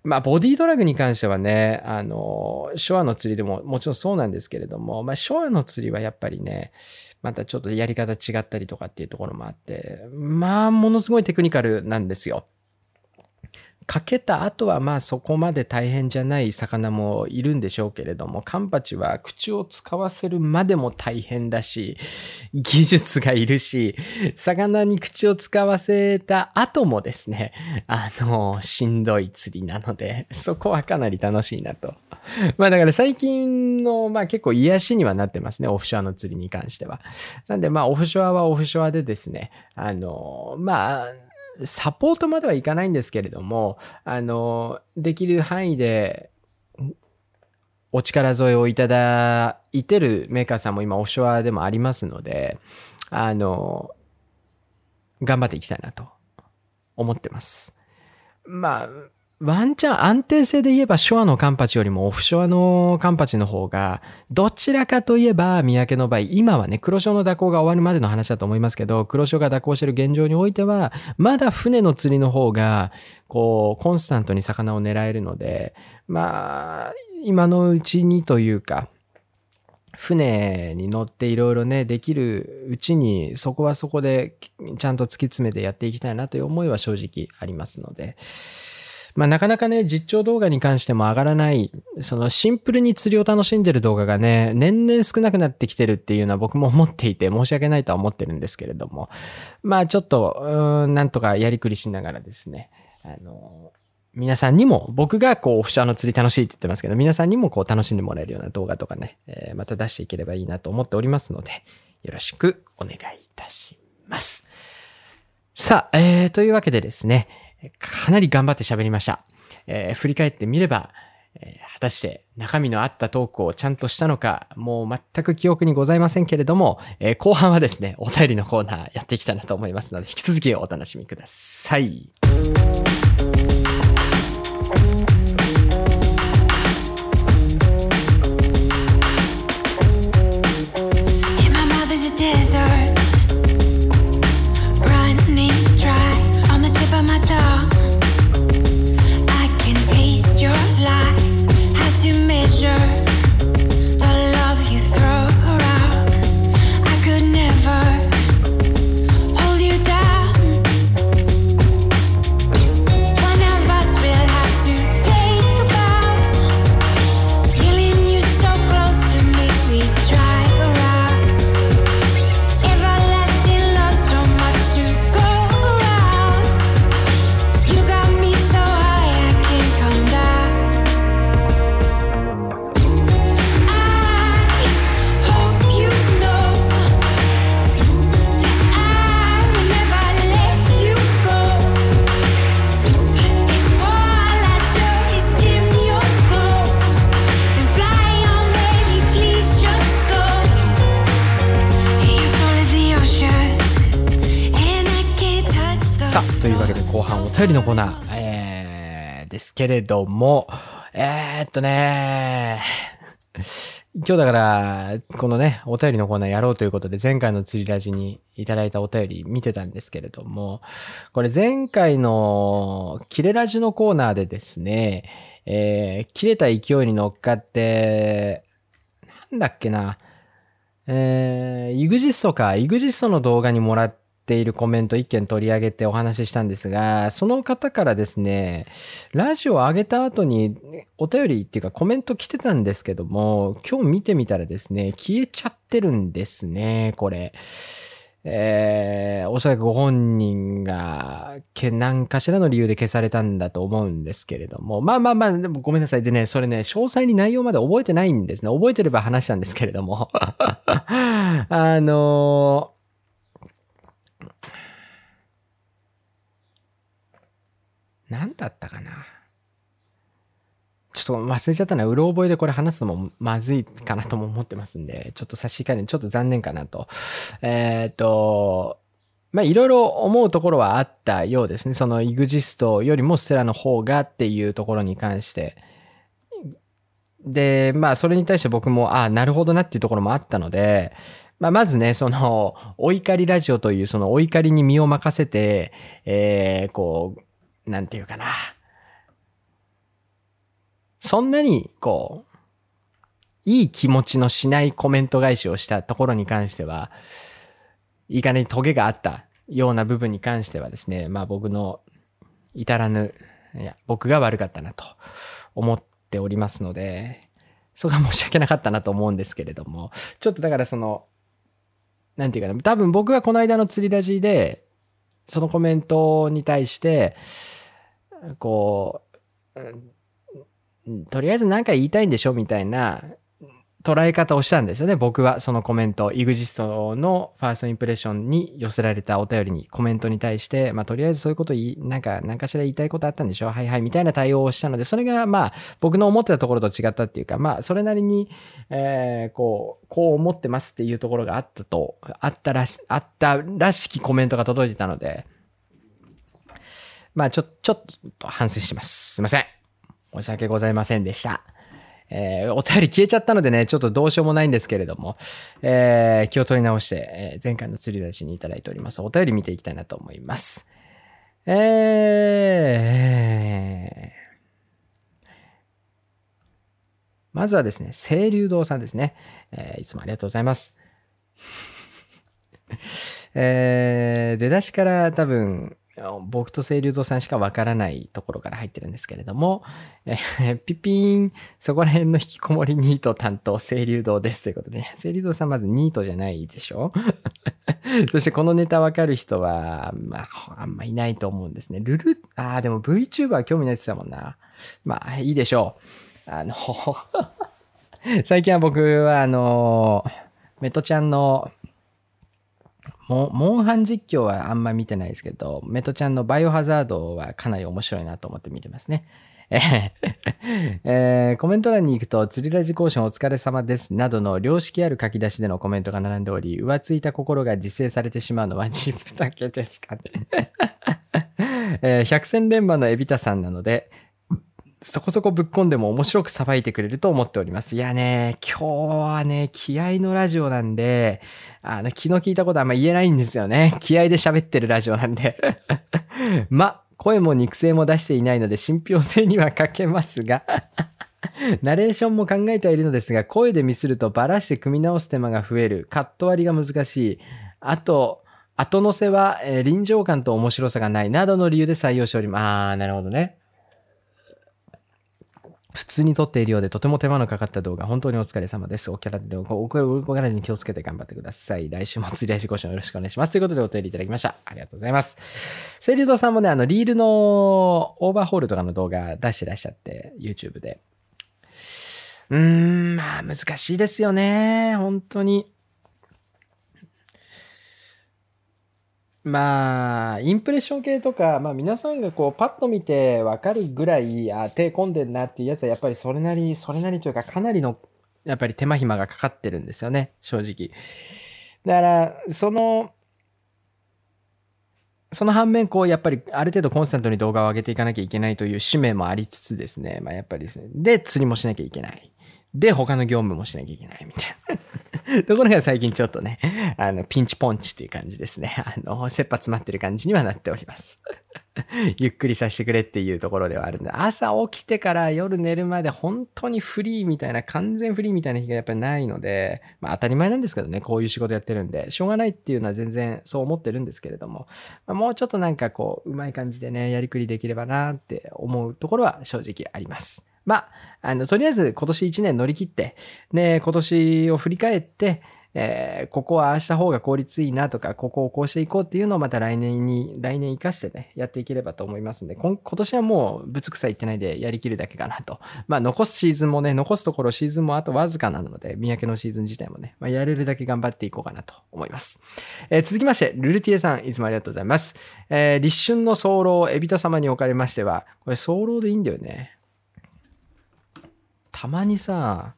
まあ、ボディドラグに関してはね、あの、ショアの釣りでももちろんそうなんですけれども、まあ、ショアの釣りはやっぱりね、またちょっとやり方違ったりとかっていうところもあって、まあ、ものすごいテクニカルなんですよ。かけた後はまあそこまで大変じゃない魚もいるんでしょうけれども、カンパチは口を使わせるまでも大変だし、技術がいるし、魚に口を使わせた後もですね、あの、しんどい釣りなので、そこはかなり楽しいなと。まあだから最近の、まあ結構癒しにはなってますね、オフショアの釣りに関しては。なんでまあオフショアはオフショアでですね、あの、まあ、サポートまではいかないんですけれども、あの、できる範囲で、お力添えをいただいてるメーカーさんも今オフショアでもありますので、あの、頑張っていきたいなと思ってます。まあ、ワンチャン安定性で言えばショアのカンパチよりもオフショアのカンパチの方が、どちらかといえば三宅の場合、今はね、黒潮の蛇行が終わるまでの話だと思いますけど、黒潮が蛇行してる現状においては、まだ船の釣りの方が、こう、コンスタントに魚を狙えるので、まあ、今のうちにというか、船に乗っていろいろね、できるうちに、そこはそこでちゃんと突き詰めてやっていきたいなという思いは正直ありますので、まあなかなかね、実況動画に関しても上がらない、そのシンプルに釣りを楽しんでる動画がね、年々少なくなってきてるっていうのは僕も思っていて申し訳ないとは思ってるんですけれども、まあちょっと、うん、なんとかやりくりしながらですね、あの、皆さんにも、僕がこうオフショアの釣り楽しいって言ってますけど、皆さんにもこう楽しんでもらえるような動画とかね、えー、また出していければいいなと思っておりますので、よろしくお願いいたします。さあ、えー、というわけでですね、かなり頑張って喋りました。えー、振り返ってみれば、えー、果たして中身のあったトークをちゃんとしたのか、もう全く記憶にございませんけれども、えー、後半はですね、お便りのコーナーやっていきたいなと思いますので、引き続きお楽しみください。りのコーナー、えー、ですけれども、えー、っとね今日だから、このね、お便りのコーナーやろうということで、前回の釣りラジにいただいたお便り見てたんですけれども、これ前回のキレラジのコーナーでですね、えー、切れた勢いに乗っかって、なんだっけな、えー、イグジストか、イグジストの動画にもらっているコメント一件取り上げてお話ししたんですが、その方からですね、ラジオ上げた後にお便りっていうかコメント来てたんですけども、今日見てみたらですね、消えちゃってるんですね、これ。えー、おそらくご本人が、け何かしらの理由で消されたんだと思うんですけれども、まあまあまあ、でもごめんなさい。でね、それね、詳細に内容まで覚えてないんですね。覚えてれば話したんですけれども。あのー、何だったかな？ちょっと忘れちゃったな。うろ覚えでこれ話すのもまずいかなとも思ってますんで、ちょっと差し控えるちょっと残念かなと。えー、っと、まあ、いろいろ思うところはあったようですね。そのイグジストよりもステラの方がっていうところに関して。で、まあ、それに対して僕も、ああ、なるほどなっていうところもあったので、まあ、まずね、その、お怒りラジオという、そのお怒りに身を任せて、えー、こう、なんていうかな。そんなに、こう、いい気持ちのしないコメント返しをしたところに関しては、いいかねトゲがあったような部分に関してはですね、まあ僕の至らぬ、いや、僕が悪かったなと思っておりますので、そこは申し訳なかったなと思うんですけれども、ちょっとだからその、なんていうかな、多分僕はこの間の釣りラジで、そのコメントに対して、こう、とりあえず何か言いたいんでしょみたいな捉え方をしたんですよね。僕はそのコメント、イグジストのファーストインプレッションに寄せられたお便りに、コメントに対して、まあとりあえずそういうこと言い、なんか、何かしら言いたいことあったんでしょ？はいはい、みたいな対応をしたので、それがまあ僕の思ってたところと違ったっていうか、まあそれなりに、えー、こう、こう思ってますっていうところがあったと、あったらし、あったらしきコメントが届いてたので、まあちょ、ちょっと反省します。すいません。申し訳ございませんでした。えー、お便り消えちゃったのでね、ちょっとどうしようもないんですけれども、えー、気を取り直して、えー、前回の釣り出しにいただいております。お便り見ていきたいなと思います。えー、まずはですね、清流堂さんですね。えー、いつもありがとうございます。えー、出だしから多分、僕と清流堂さんしかわからないところから入ってるんですけれども、えー、ピピーン、そこら辺の引きこもりニート担当、清流堂ですということで、清流堂さんまずニートじゃないでしょ？そしてこのネタわかる人は、まあ、あんまいないと思うんですね。ルル、ああ、でも VTuber 興味ないって言ってたもんな。まあ、いいでしょう。あの 最近は僕はあの、メトちゃんのモモンハン実況はあんま見てないですけど、メトちゃんのバイオハザードはかなり面白いなと思って見てますね。え ー、コメント欄に行くと、釣りラジコーションお疲れ様です。などの良識ある書き出しでのコメントが並んでおり、浮ついた心が自制されてしまうのは自分だけですかね。えー、百戦錬磨のエビタさんなので、そこそこぶっ込んでも面白くさばいてくれると思っております。いやね、今日はね、気合のラジオなんで、あの、気の利いたことあんま言えないんですよね。気合で喋ってるラジオなんで。ま、声も肉声も出していないので信憑性には欠けますが ナレーションも考えてはいるのですが、声でミスるとバラして組み直す手間が増える。カット割りが難しい。あと、後乗せは、えー、臨場感と面白さがない。などの理由で採用しております。あー、なるほどね。普通に撮っているようでとても手間のかかった動画、本当にお疲れ様です。おキャラで、お体に気をつけて頑張ってください。来週も釣り合いご視聴よろしくお願いします。ということでお便りいただきました。ありがとうございます。セリュードさんもね、あの、リールのオーバーホールとかの動画出してらっしゃって、YouTube で。うーん、まあ難しいですよね。本当に。まあ、インプレッション系とか、まあ皆さんがこうパッと見てわかるぐらい、あ、手込んでんなっていうやつはやっぱりそれなり、それなりというかかなりの、やっぱり手間暇がかかってるんですよね、正直。だから、その、その反面、こう、やっぱりある程度コンスタントに動画を上げていかなきゃいけないという使命もありつつですね、まあやっぱりですね、で、釣りもしなきゃいけない。で、他の業務もしなきゃいけないみたいな。ところが最近ちょっとね、あの、ピンチポンチっていう感じですね。あの、切羽詰まってる感じにはなっております。ゆっくりさせてくれっていうところではあるんで、朝起きてから夜寝るまで本当にフリーみたいな、完全フリーみたいな日がやっぱりないので、まあ当たり前なんですけどね、こういう仕事やってるんで、しょうがないっていうのは全然そう思ってるんですけれども、まあ、もうちょっとなんかこう、うまい感じでね、やりくりできればなって思うところは正直あります。まあ、あの、とりあえず今年1年乗り切って、ね、今年を振り返って、えー、ここはああした方が効率いいなとか、ここをこうしていこうっていうのをまた来年に、来年活かしてね、やっていければと思いますんで、今年はもうぶつくさ言ってないでやりきるだけかなと。まあ残すシーズンもね、残すところシーズンもあとわずかなので、三宅のシーズン自体もね、まあやれるだけ頑張っていこうかなと思います。えー、続きまして、ルルティエさん、いつもありがとうございます。えー、立春の早漏、エビト様におかれましては、これ早漏でいいんだよね。たまにさ、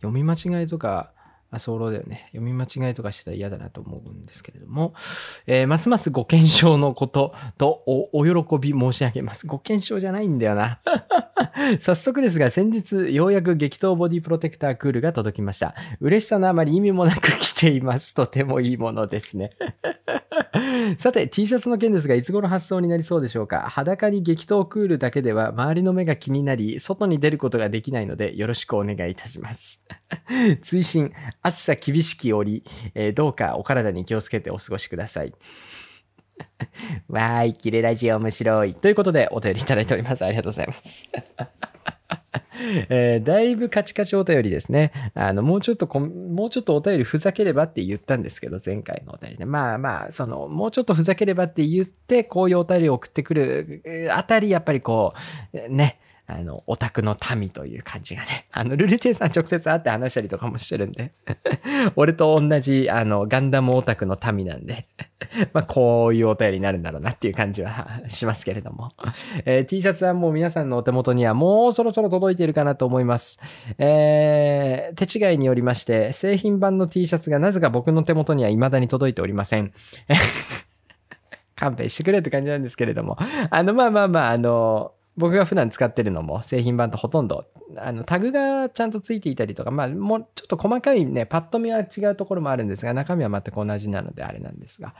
読み間違いとか、あ、早漏だよね。読み間違いとかしてたら嫌だなと思うんですけれども、えー、ますますご検証のこととお、お喜び申し上げます。ご検証じゃないんだよな。早速ですが、先日、ようやく激闘ボディプロテクタークールが届きました。嬉しさのあまり意味もなく来ています。とてもいいものですね。さて、T シャツの件ですが、いつ頃発送になりそうでしょうか？裸に激闘クールだけでは周りの目が気になり、外に出ることができないので、よろしくお願いいたします。追伸、暑さ厳しき折、えー、どうかお体に気をつけてお過ごしください。わーい、キレラジオ面白い。ということで、お便りいただいております。ありがとうございます。えー、だいぶカチカチお便りですね。あの、もうちょっとこ、もうちょっとお便りふざければって言ったんですけど、前回のお便りね。まあまあ、その、もうちょっとふざければって言って、こういうお便りを送ってくるあたり、やっぱりこう、ね、あの、オタクの民という感じがね。あの、ルルテイさん直接会って話したりとかもしてるんで。俺と同じ、あの、ガンダムオタクの民なんで。まあ、こういうお便りになるんだろうなっていう感じはしますけれども。えー、T シャツはもう皆さんのお手元にはもうそろそろ届いているかなと思います。えー、手違いによりまして、製品版の T シャツがなぜか僕の手元には未だに届いておりません。勘弁してくれって感じなんですけれども。あの、まあまあまあ、あの、僕が普段使ってるのも製品版とほとんど、あの、タグがちゃんとついていたりとか、まあ、もうちょっと細かいね、パッと見は違うところもあるんですが、中身は全く同じなのであれなんですが、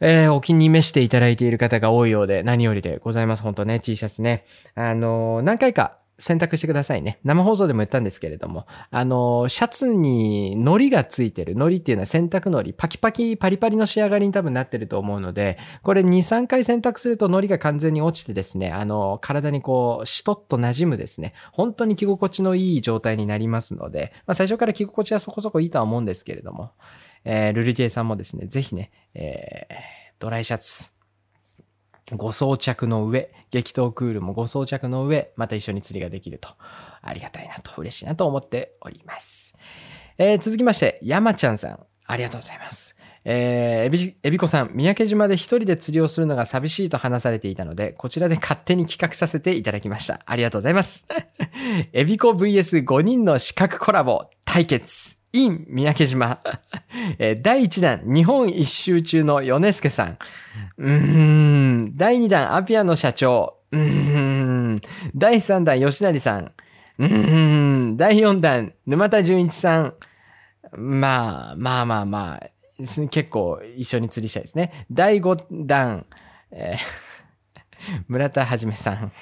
えー、お気に召していただいている方が多いようで、何よりでございます。本当ね、T シャツね。あのー、何回か選択してくださいね。生放送でも言ったんですけれども、あの、シャツに糊がついてる。糊っていうのは洗濯糊。パキパキ、パリパリの仕上がりに多分なってると思うので、これ2、3回洗濯すると糊が完全に落ちてですね、あの、体にこう、しとっと馴染むですね。本当に着心地のいい状態になりますので、まあ最初から着心地はそこそこいいとは思うんですけれども、えー、ルルティエさんもですね、ぜひね、えー、ドライシャツ、ご装着の上、激闘クールもご装着の上、また一緒に釣りができると、ありがたいなと、嬉しいなと思っております。えー、続きまして、山ちゃんさん、ありがとうございます。えー、エビ、エビコさん、三宅島で一人で釣りをするのが寂しいと話されていたので、こちらで勝手に企画させていただきました。ありがとうございます。エビコ VS5 人の資格コラボ対決。In 三宅島。第1弾、日本一周中の米助さん。うん。第2弾、アピアの社長。うん。第3弾、吉成さん。うん。第4弾、沼田純一さん。まあ、まあまあまあ、結構一緒に釣りしたいですね。第5弾、えー、村田はじめさん。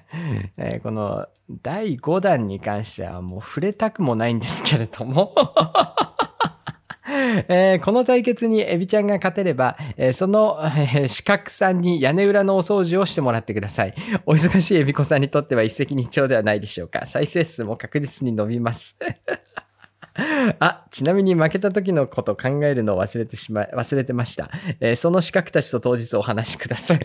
えー、この第5弾に関してはもう触れたくもないんですけれども えー、この対決にエビちゃんが勝てれば、えー、その、えー、四角さんに屋根裏のお掃除をしてもらってください。お忙しいエビ子さんにとっては一石二鳥ではないでしょうか。再生数も確実に伸びます。あ、ちなみに負けた時のこと考えるのを忘れてしまい、忘れてました。え、その資格たちと当日お話しください。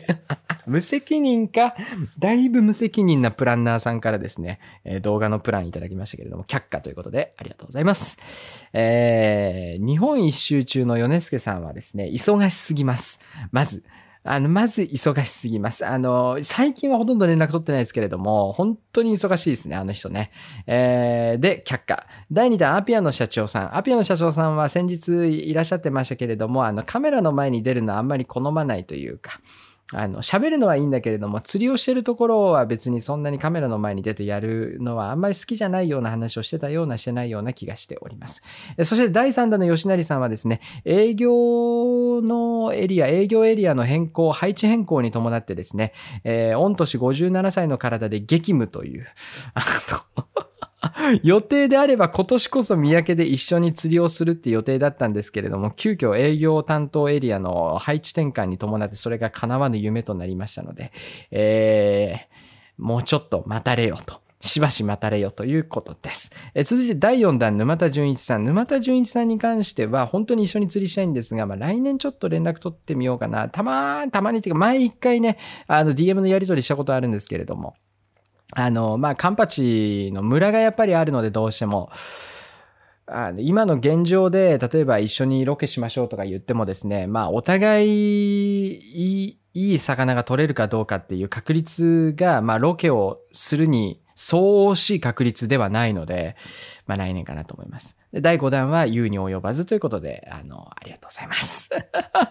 無責任か？だいぶ無責任なプランナーさんからですね、えー、動画のプランいただきましたけれども、却下ということでありがとうございます。えー、日本一周中の米助さんはですね、忙しすぎます。まず、あの、まず忙しすぎます。あの、最近はほとんど連絡取ってないですけれども、本当に忙しいですね、あの人ね。えー、で、却下。第2弾、アピアの社長さん。アピアの社長さんは先日いらっしゃってましたけれども、あの、カメラの前に出るのはあんまり好まないというか、あの、喋るのはいいんだけれども、釣りをしてるところは別にそんなにカメラの前に出てやるのはあんまり好きじゃないような話をしてたようなしてないような気がしております。そして第3弾の吉成さんはですね、営業のエリア、営業エリアの変更、配置変更に伴ってですね、えー、御年57歳の体で激務という、あの予定であれば今年こそ三宅で一緒に釣りをするって予定だったんですけれども、急遽営業担当エリアの配置転換に伴ってそれが叶わぬ夢となりましたので、えー、もうちょっと待たれよと。しばし待たれよということです。え続いて第4弾、沼田純一さん。沼田純一さんに関しては、本当に一緒に釣りしたいんですが、まあ、来年ちょっと連絡取ってみようかな。たまー、たまにっていうか、前一回ね、あの、DM のやり取りしたことあるんですけれども、あの、まあ、カンパチの村がやっぱりあるのでどうしても、あの今の現状で、例えば一緒にロケしましょうとか言ってもですね、まあ、お互いいい、い魚が取れるかどうかっていう確率が、まあ、ロケをするに相応しい確率ではないので、まあ、来年かなと思います。で第5弾は言うに及ばずということで、あの、ありがとうございます。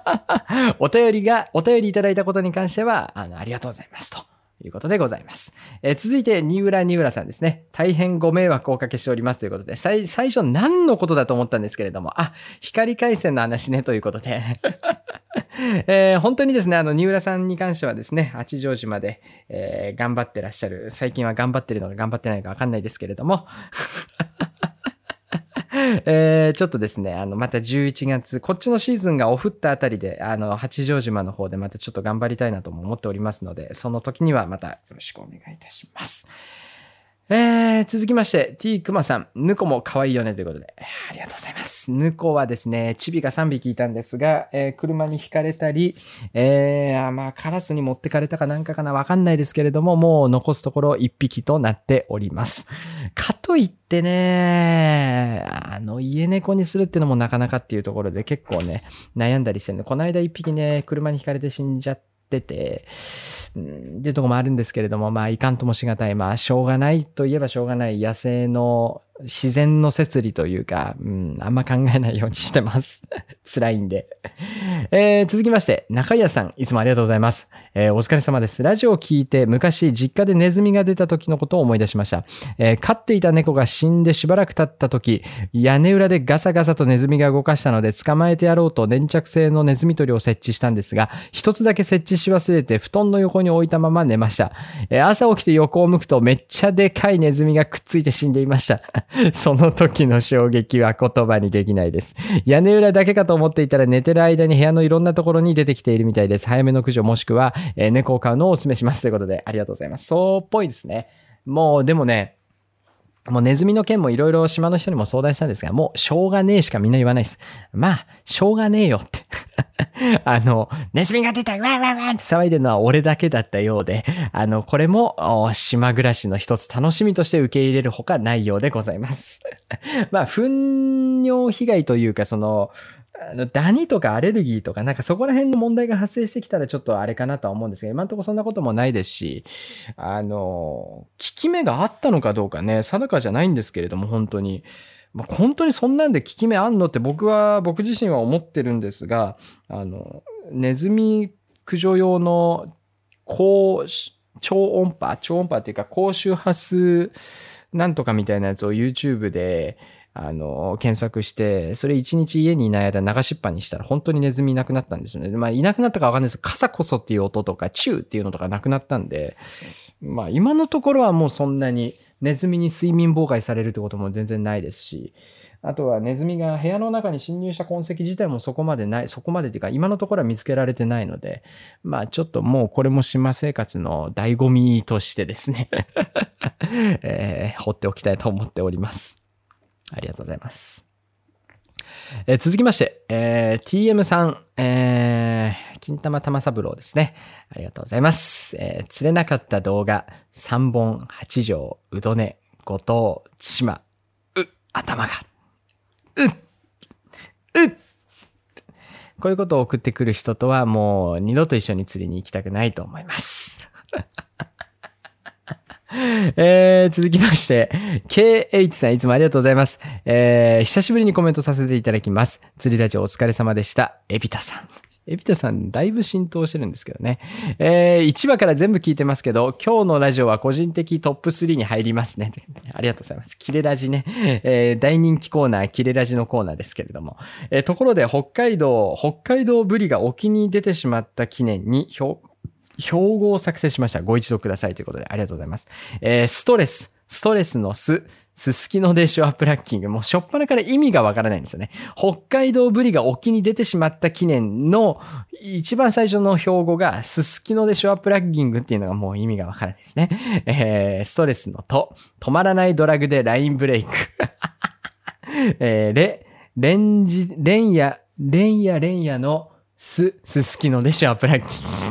お便りが、お便りいただいたことに関しては、あの、ありがとうございますと。いうことでございます。えー、続いて、新浦新浦さんですね。大変ご迷惑をおかけしておりますということで、最最初何のことだと思ったんですけれども、あ、光回線の話ねということで えー、本当にですね、あの、新浦さんに関してはですね、八丈島で、えー、頑張ってらっしゃる。最近は頑張ってるのか頑張ってないかわかんないですけれども、えー、ちょっとですね、あの、また11月、こっちのシーズンがオフったあたりで、あの、八丈島の方でまたちょっと頑張りたいなとも思っておりますので、その時にはまたよろしくお願いいたします。えー、続きまして、t くまさん、ぬこも可愛いよねということで、ありがとうございます。ぬこはですね、チビが3匹いたんですが、えー、車に引かれたり、えー、まあ、カラスに持ってかれたかなんかかなわかんないですけれども、もう残すところ1匹となっております。かといってね、あの、家猫にするってのもなかなかっていうところで結構ね、悩んだりしてるの。この間1匹ね、車に引かれて死んじゃってて、うん、っていうとこもあるんですけれども、まあ、いかんともしがたい。まあ、しょうがないといえばしょうがない野生の自然の摂理というか、うん、あんま考えないようにしてます。辛いんで。えー、続きまして、中谷さん、いつもありがとうございます。えー、お疲れ様です。ラジオを聞いて、昔、実家でネズミが出た時のことを思い出しました。えー、飼っていた猫が死んでしばらく経った時、屋根裏でガサガサとネズミが動かしたので、捕まえてやろうと粘着性のネズミ取りを設置したんですが、一つだけ設置し忘れて、布団の横に置いたまま寝ました。えー、朝起きて横を向くと、めっちゃでかいネズミがくっついて死んでいました。その時の衝撃は言葉にできないです。屋根裏だけかと思っていたら寝てる間に部屋のいろんなところに出てきているみたいです。早めの駆除もしくは、え、猫を飼うのをお勧めしますということでありがとうございます。そうっぽいですね。もうでもね、もうネズミの件もいろいろ島の人にも相談したんですが、もうしょうがねえしかみんな言わないです。まあ、しょうがねえよって あの、ネズミが出たわーわーわーって騒いでるのは俺だけだったようで、あの、これも島暮らしの一つ楽しみとして受け入れるほかないようでございます まあ、糞尿被害というか、そ、の、ダニとかアレルギーとか、なんかそこら辺の問題が発生してきたらちょっとあれかなとは思うんですが、今んとこそんなこともないですし、あの、効き目があったのかどうかね、定かじゃないんですけれども、本当に。まあ、本当にそんなんで効き目あんのって僕は、僕自身は思ってるんですが、あの、ネズミ駆除用の高、超音波、超音波っていうか高周波数なんとかみたいなやつを YouTube で、あの、検索して、それ一日家にいない間流しっぱにしたら本当にネズミいなくなったんですよね。まあいなくなったかわかんないですけど、傘こそっていう音とか、チューっていうのとかなくなったんで、まあ今のところはもうそんなにネズミに睡眠妨害されるってことも全然ないですし、あとはネズミが部屋の中に侵入した痕跡自体もそこまでない、そこまでっていうか今のところは見つけられてないので、まあちょっともうこれも島生活の醍醐味としてですね えー、放っておきたいと思っております。ありがとうございます。えー、続きまして、えー、TM さん、えー、金玉玉三郎ですね。ありがとうございます。えー、釣れなかった動画、3本、8条、うどね、後藤、千島、う、頭が、う、う、こういうことを送ってくる人とはもう二度と一緒に釣りに行きたくないと思います。えー、続きまして、KH さんいつもありがとうございます。えー、久しぶりにコメントさせていただきます。釣りラジオお疲れ様でした。エビタさん。エビタさん、だいぶ浸透してるんですけどね。えー、1話から全部聞いてますけど、今日のラジオは個人的トップ3に入りますね。ありがとうございます。キレラジね。えー、大人気コーナー、キレラジのコーナーですけれども。えー、ところで、北海道、北海道ブリが沖に出てしまった記念に、標語を作成しました。ご一読くださいということで、ありがとうございます。えー、ストレス、ストレスのス、すすきのでシュアプラッキング。もうしょっぱなから意味がわからないんですよね。北海道ブリが沖に出てしまった記念の一番最初の標語がすすきのでシュアプラッキングっていうのがもう意味がわからないですね。えー、ストレスのと、止まらないドラグでラインブレイク。えー、レ、レンジ、レンヤ、レンヤレンヤのす、すすきのでシュアプラッキング。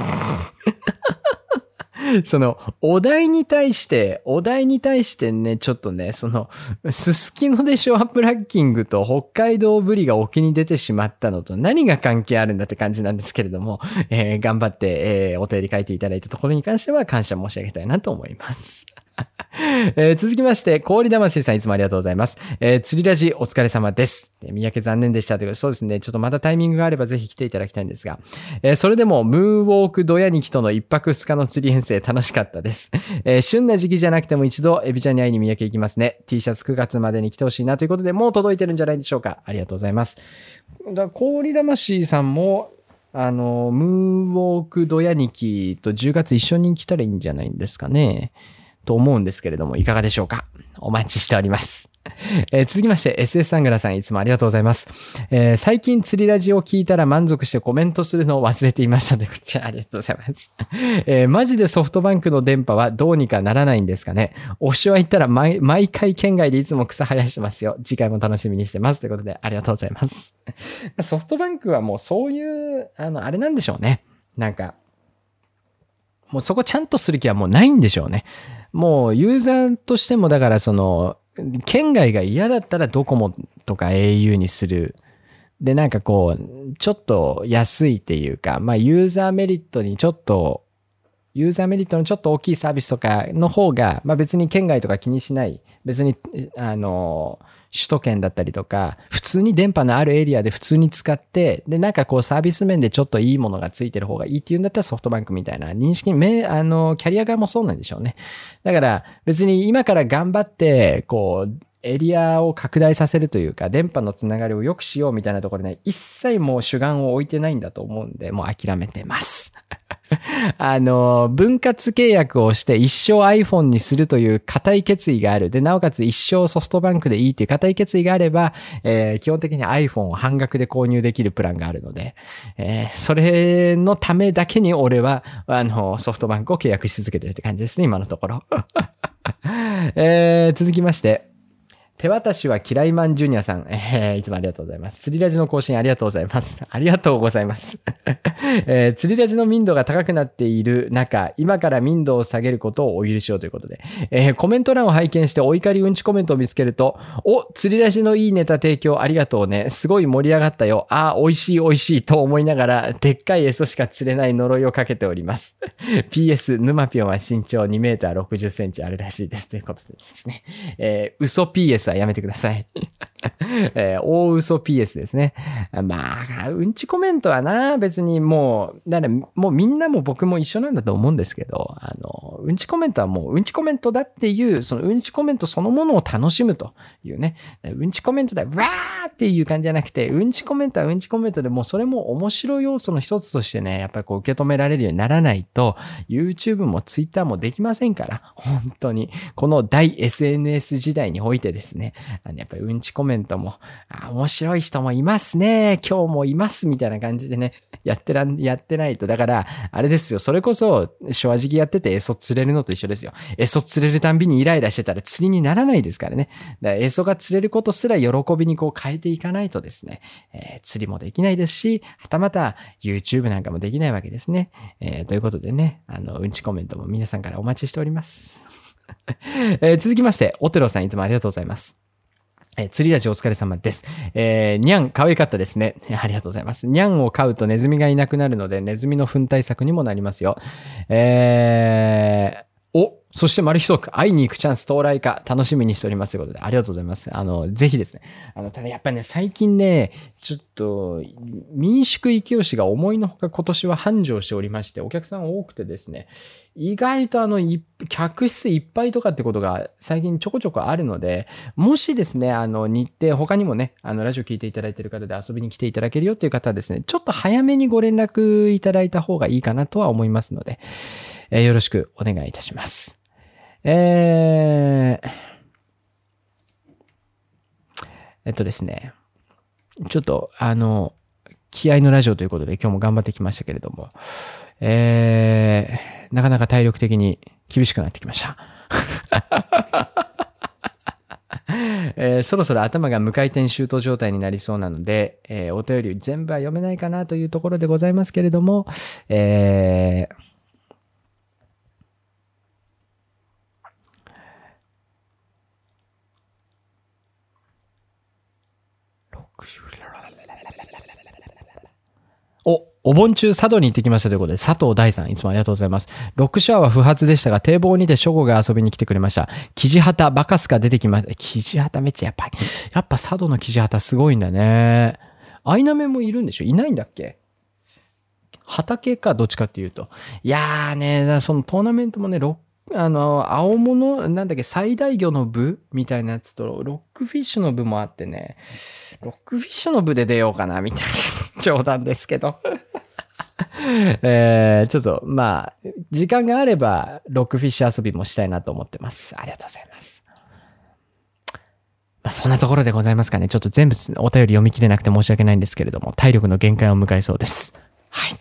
その、お題に対して、お題に対してね、ちょっとね、その、すすきのでショアプラッキングと北海道ぶりが沖に出てしまったのと何が関係あるんだって感じなんですけれども、えー頑張って、えーお便り書いていただいたところに関しては感謝申し上げたいなと思います。えー続きまして、氷魂さんいつもありがとうございます。えー釣りラジお疲れ様です。えー三宅残念でしたということでそうですね。ちょっとまたタイミングがあればぜひ来ていただきたいんですが、えーそれでも、ムーンウォークドヤニキとの一泊二日の釣り遠征楽しかったです。えー旬な時期じゃなくても一度、エビちゃんに会いに三宅行きますね。T シャツ9月までに来てほしいなということで、もう届いてるんじゃないでしょうか。ありがとうございます。だ氷魂さんも、あの、ムーンウォークドヤニキと10月一緒に来たらいいんじゃないんですかね。と思うんですけれども、いかがでしょうか？お待ちしております。えー続きまして、SS サングラさんいつもありがとうございます。えー最近釣りラジオを聞いたら満足してコメントするのを忘れていましたということで、ありがとうございます。えーマジでソフトバンクの電波はどうにかならないんですかね？推しは言ったら毎毎回県外でいつも草生やしてますよ。次回も楽しみにしてます。ということで、ありがとうございます。ソフトバンクはもうそういう、あの、あれなんでしょうね。なんか、もうそこちゃんとする気はもうないんでしょうね。もうユーザーとしてもだからその、県外が嫌だったらドコモとか au にする。で、なんかこう、ちょっと安いっていうか、まあユーザーメリットにちょっと、ユーザーメリットのちょっと大きいサービスとかの方が、まあ別に県外とか気にしない。別に、あの、首都圏だったりとか、普通に電波のあるエリアで普通に使って、で、なんかこうサービス面でちょっといいものがついてる方がいいっていうんだったらソフトバンクみたいな認識、め、あの、キャリア側もそうなんでしょうね。だから別に今から頑張って、こう、エリアを拡大させるというか、電波のつながりを良くしようみたいなところにね、一切もう主眼を置いてないんだと思うんで、もう諦めてます。あの、分割契約をして一生 iPhone にするという固い決意がある。で、なおかつ一生ソフトバンクでいいっていう固い決意があれば、えー基本的に iPhone を半額で購入できるプランがあるので、えーそれのためだけに俺は、あの、ソフトバンクを契約し続けてるって感じですね、今のところ。えー続きまして、手渡しは嫌いマンジュニアさん、えーいつもありがとうございます。釣りラジの更新ありがとうございます。ありがとうございます。えー釣りラジの民度が高くなっている中、今から民度を下げることをお許しをということで、えーコメント欄を拝見してお怒りうんちコメントを見つけると、お、釣りラジのいいネタ提供ありがとうね。すごい盛り上がったよ。あー、美味しい美味しいと思いながら、でっかいエソしか釣れない呪いをかけております。PS、沼ぴょんは身長2メーター60センチあるらしいです。ということでですね。えー嘘 PS はやめてください。えー大嘘 PS ですね。まあ、うんちコメントはな、別にもう、だからもうみんなも僕も一緒なんだと思うんですけど、あの、うんちコメントはもううんちコメントだっていう、そのうんちコメントそのものを楽しむというね、うんちコメントだ、わーっていう感じじゃなくて、うんちコメントはうんちコメントでもうそれも面白い要素の一つとしてね、やっぱりこう受け止められるようにならないと、YouTube も Twitter もできませんから、本当に。この大 SNS 時代においてですね、あのやっぱりうんちコメントメントも、あ面白い人もいますね、今日もいますみたいな感じでね、やってらん、やってないと。だから、あれですよ、それこそ、正直やっててエソ釣れるのと一緒ですよ。エソ釣れるたんびにイライラしてたら釣りにならないですからね。だからエソが釣れることすら喜びにこう変えていかないとですね、えー釣りもできないですし、はたまた YouTube なんかもできないわけですね。えーということでね、あの、うんちコメントも皆さんからお待ちしております。え続きまして、オテロさんいつもありがとうございます。え釣りラジお疲れ様です。えー、にゃん、可愛かったですね。ありがとうございます。にゃんを飼うとネズミがいなくなるので、ネズミの糞対策にもなりますよ。えー、そして丸一つ、会いに行くチャンス到来か、楽しみにしておりますということで、ありがとうございます。あの、ぜひですね。あの、ただやっぱね、最近ね、ちょっと、民宿行きしが思いのほか今年は繁盛しておりまして、お客さん多くてですね、意外とあの、客室いっぱいとかってことが最近ちょこちょこあるので、もしですね、あの、日程、他にもね、あの、ラジオ聞いていただいている方で遊びに来ていただけるよっていう方はですね、ちょっと早めにご連絡いただいた方がいいかなとは思いますので、えーよろしくお願いいたします。え、えっとですね、ちょっと、あの、気合のラジオということで今日も頑張ってきましたけれども、えー、なかなか体力的に厳しくなってきました。えーそろそろ頭が無回転シュート状態になりそうなので、えーお便り全部は読めないかなというところでございますけれども、えーお、盆中佐渡に行ってきましたということで、佐藤大さん、いつもありがとうございます。ロックシャワーは不発でしたが、堤防にて初号が遊びに来てくれました。キジハタ、バカスカ出てきました。キジハタめっちゃやっぱり、やっぱ佐渡のキジハタすごいんだね。アイナメもいるんでしょ？いないんだっけ？畑か、どっちかっていうと。いやーね、そのトーナメントもね、ロあの、青物、なんだっけ、最大魚の部みたいなやつと、ロックフィッシュの部もあってね、ロックフィッシュの部で出ようかな、みたいな。冗談ですけど。えー、ちょっと、まあ、時間があれば、ロックフィッシュ遊びもしたいなと思ってます。ありがとうございます。まあ、そんなところでございますかね。ちょっと全部お便り読み切れなくて申し訳ないんですけれども、体力の限界を迎えそうです。はい。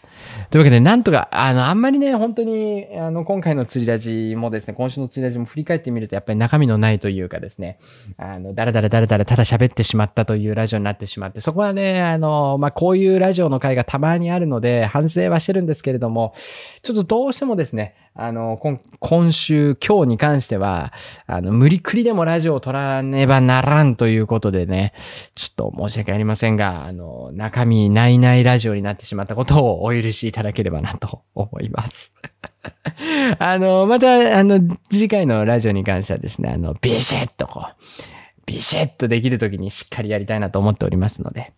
というわけで、なんとか、あの、あんまりね、本当に、あの、今回の釣りラジもですね、今週の釣りラジも振り返ってみると、やっぱり中身のないというかですね、あの、だらだらだらだらただ喋ってしまったというラジオになってしまって、そこはね、あの、まあ、こういうラジオの回がたまにあるので、反省はしてるんですけれども、ちょっとどうしてもですね、あの、今週、今日に関しては、あの、無理くりでもラジオを撮らねばならんということでね、ちょっと申し訳ありませんが、あの、中身ないないラジオになってしまったことをお許しいただければなと思います。あの、また、あの、次回のラジオに関してはですね、あの、ビシッとこう、ビシッとできるときにしっかりやりたいなと思っておりますので、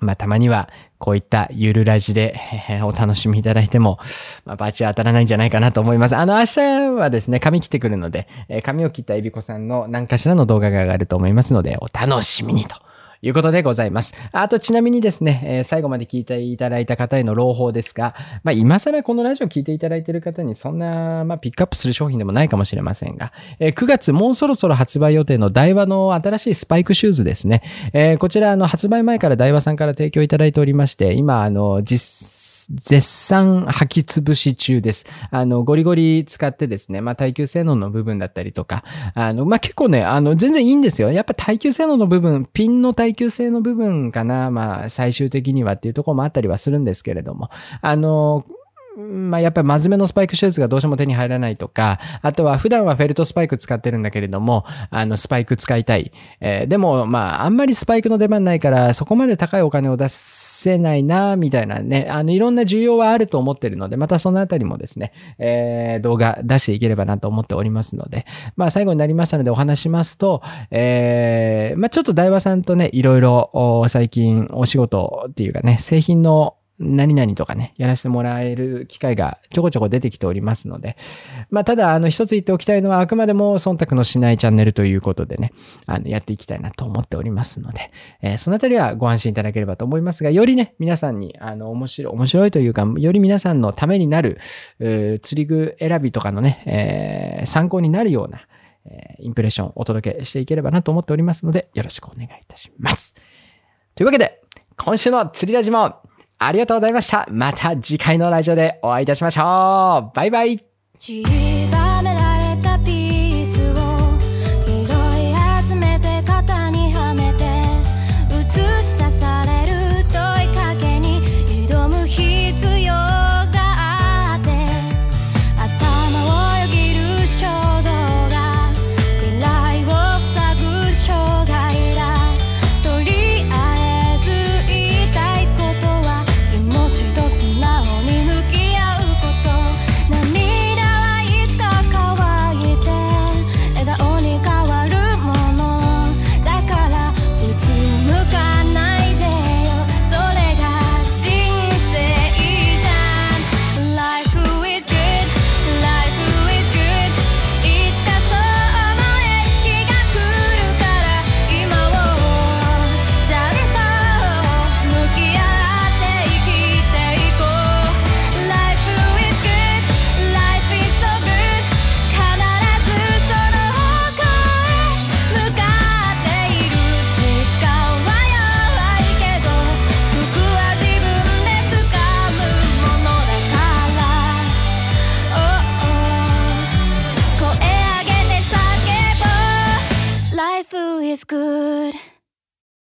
まあ、たまには、こういったゆるラジで、お楽しみいただいても、まあ、バチは当たらないんじゃないかなと思います。あの、明日はですね、髪切ってくるので、え髪を切ったエビコさんの何かしらの動画が上がると思いますので、お楽しみにと。いうことでございます。あと、ちなみにですね、えー最後まで聞いていただいた方への朗報ですが、まあ、今更このラジオ聞いていただいている方にそんな、まあ、ピックアップする商品でもないかもしれませんが、えー9月もうそろそろ発売予定のダイワの新しいスパイクシューズですね。えーこちら、あの、発売前からダイワさんから提供いただいておりまして、今、あの、実、絶賛履き潰し中です。あの、ゴリゴリ使ってですね、まあ、耐久性能の部分だったりとか、あの、まあ、結構ね、あの、全然いいんですよ。やっぱ耐久性能の部分、ピンの耐久性の部分かな、まあ、最終的にはっていうところもあったりはするんですけれども、あの、まあ、やっぱり真面目のスパイクシューズがどうしても手に入らないとか、あとは普段はフェルトスパイク使ってるんだけれども、あの、スパイク使いたい。えーでも、まあ、あんまりスパイクの出番ないから、そこまで高いお金を出せないな、みたいなね、あの、いろんな需要はあると思ってるので、またそのあたりもですね、えー動画出していければなと思っておりますので、まあ、最後になりましたのでお話しますと、えーまあ、ちょっと大和さんとね、いろいろ最近お仕事っていうかね、製品の何々とかね、やらせてもらえる機会がちょこちょこ出てきておりますので、まあ、ただ、あの、一つ言っておきたいのは、あくまでも忖度のしないチャンネルということでね、あの、やっていきたいなと思っておりますので、えーそのあたりはご安心いただければと思いますが、よりね、皆さんに、あの、面白い、面白いというか、より皆さんのためになる、釣り具選びとかのね、えー参考になるような、えーインプレッションをお届けしていければなと思っておりますので、よろしくお願いいたします。というわけで、今週の釣りラジもありがとうございました。また次回のラジオでお会いいたしましょう。バイバイ。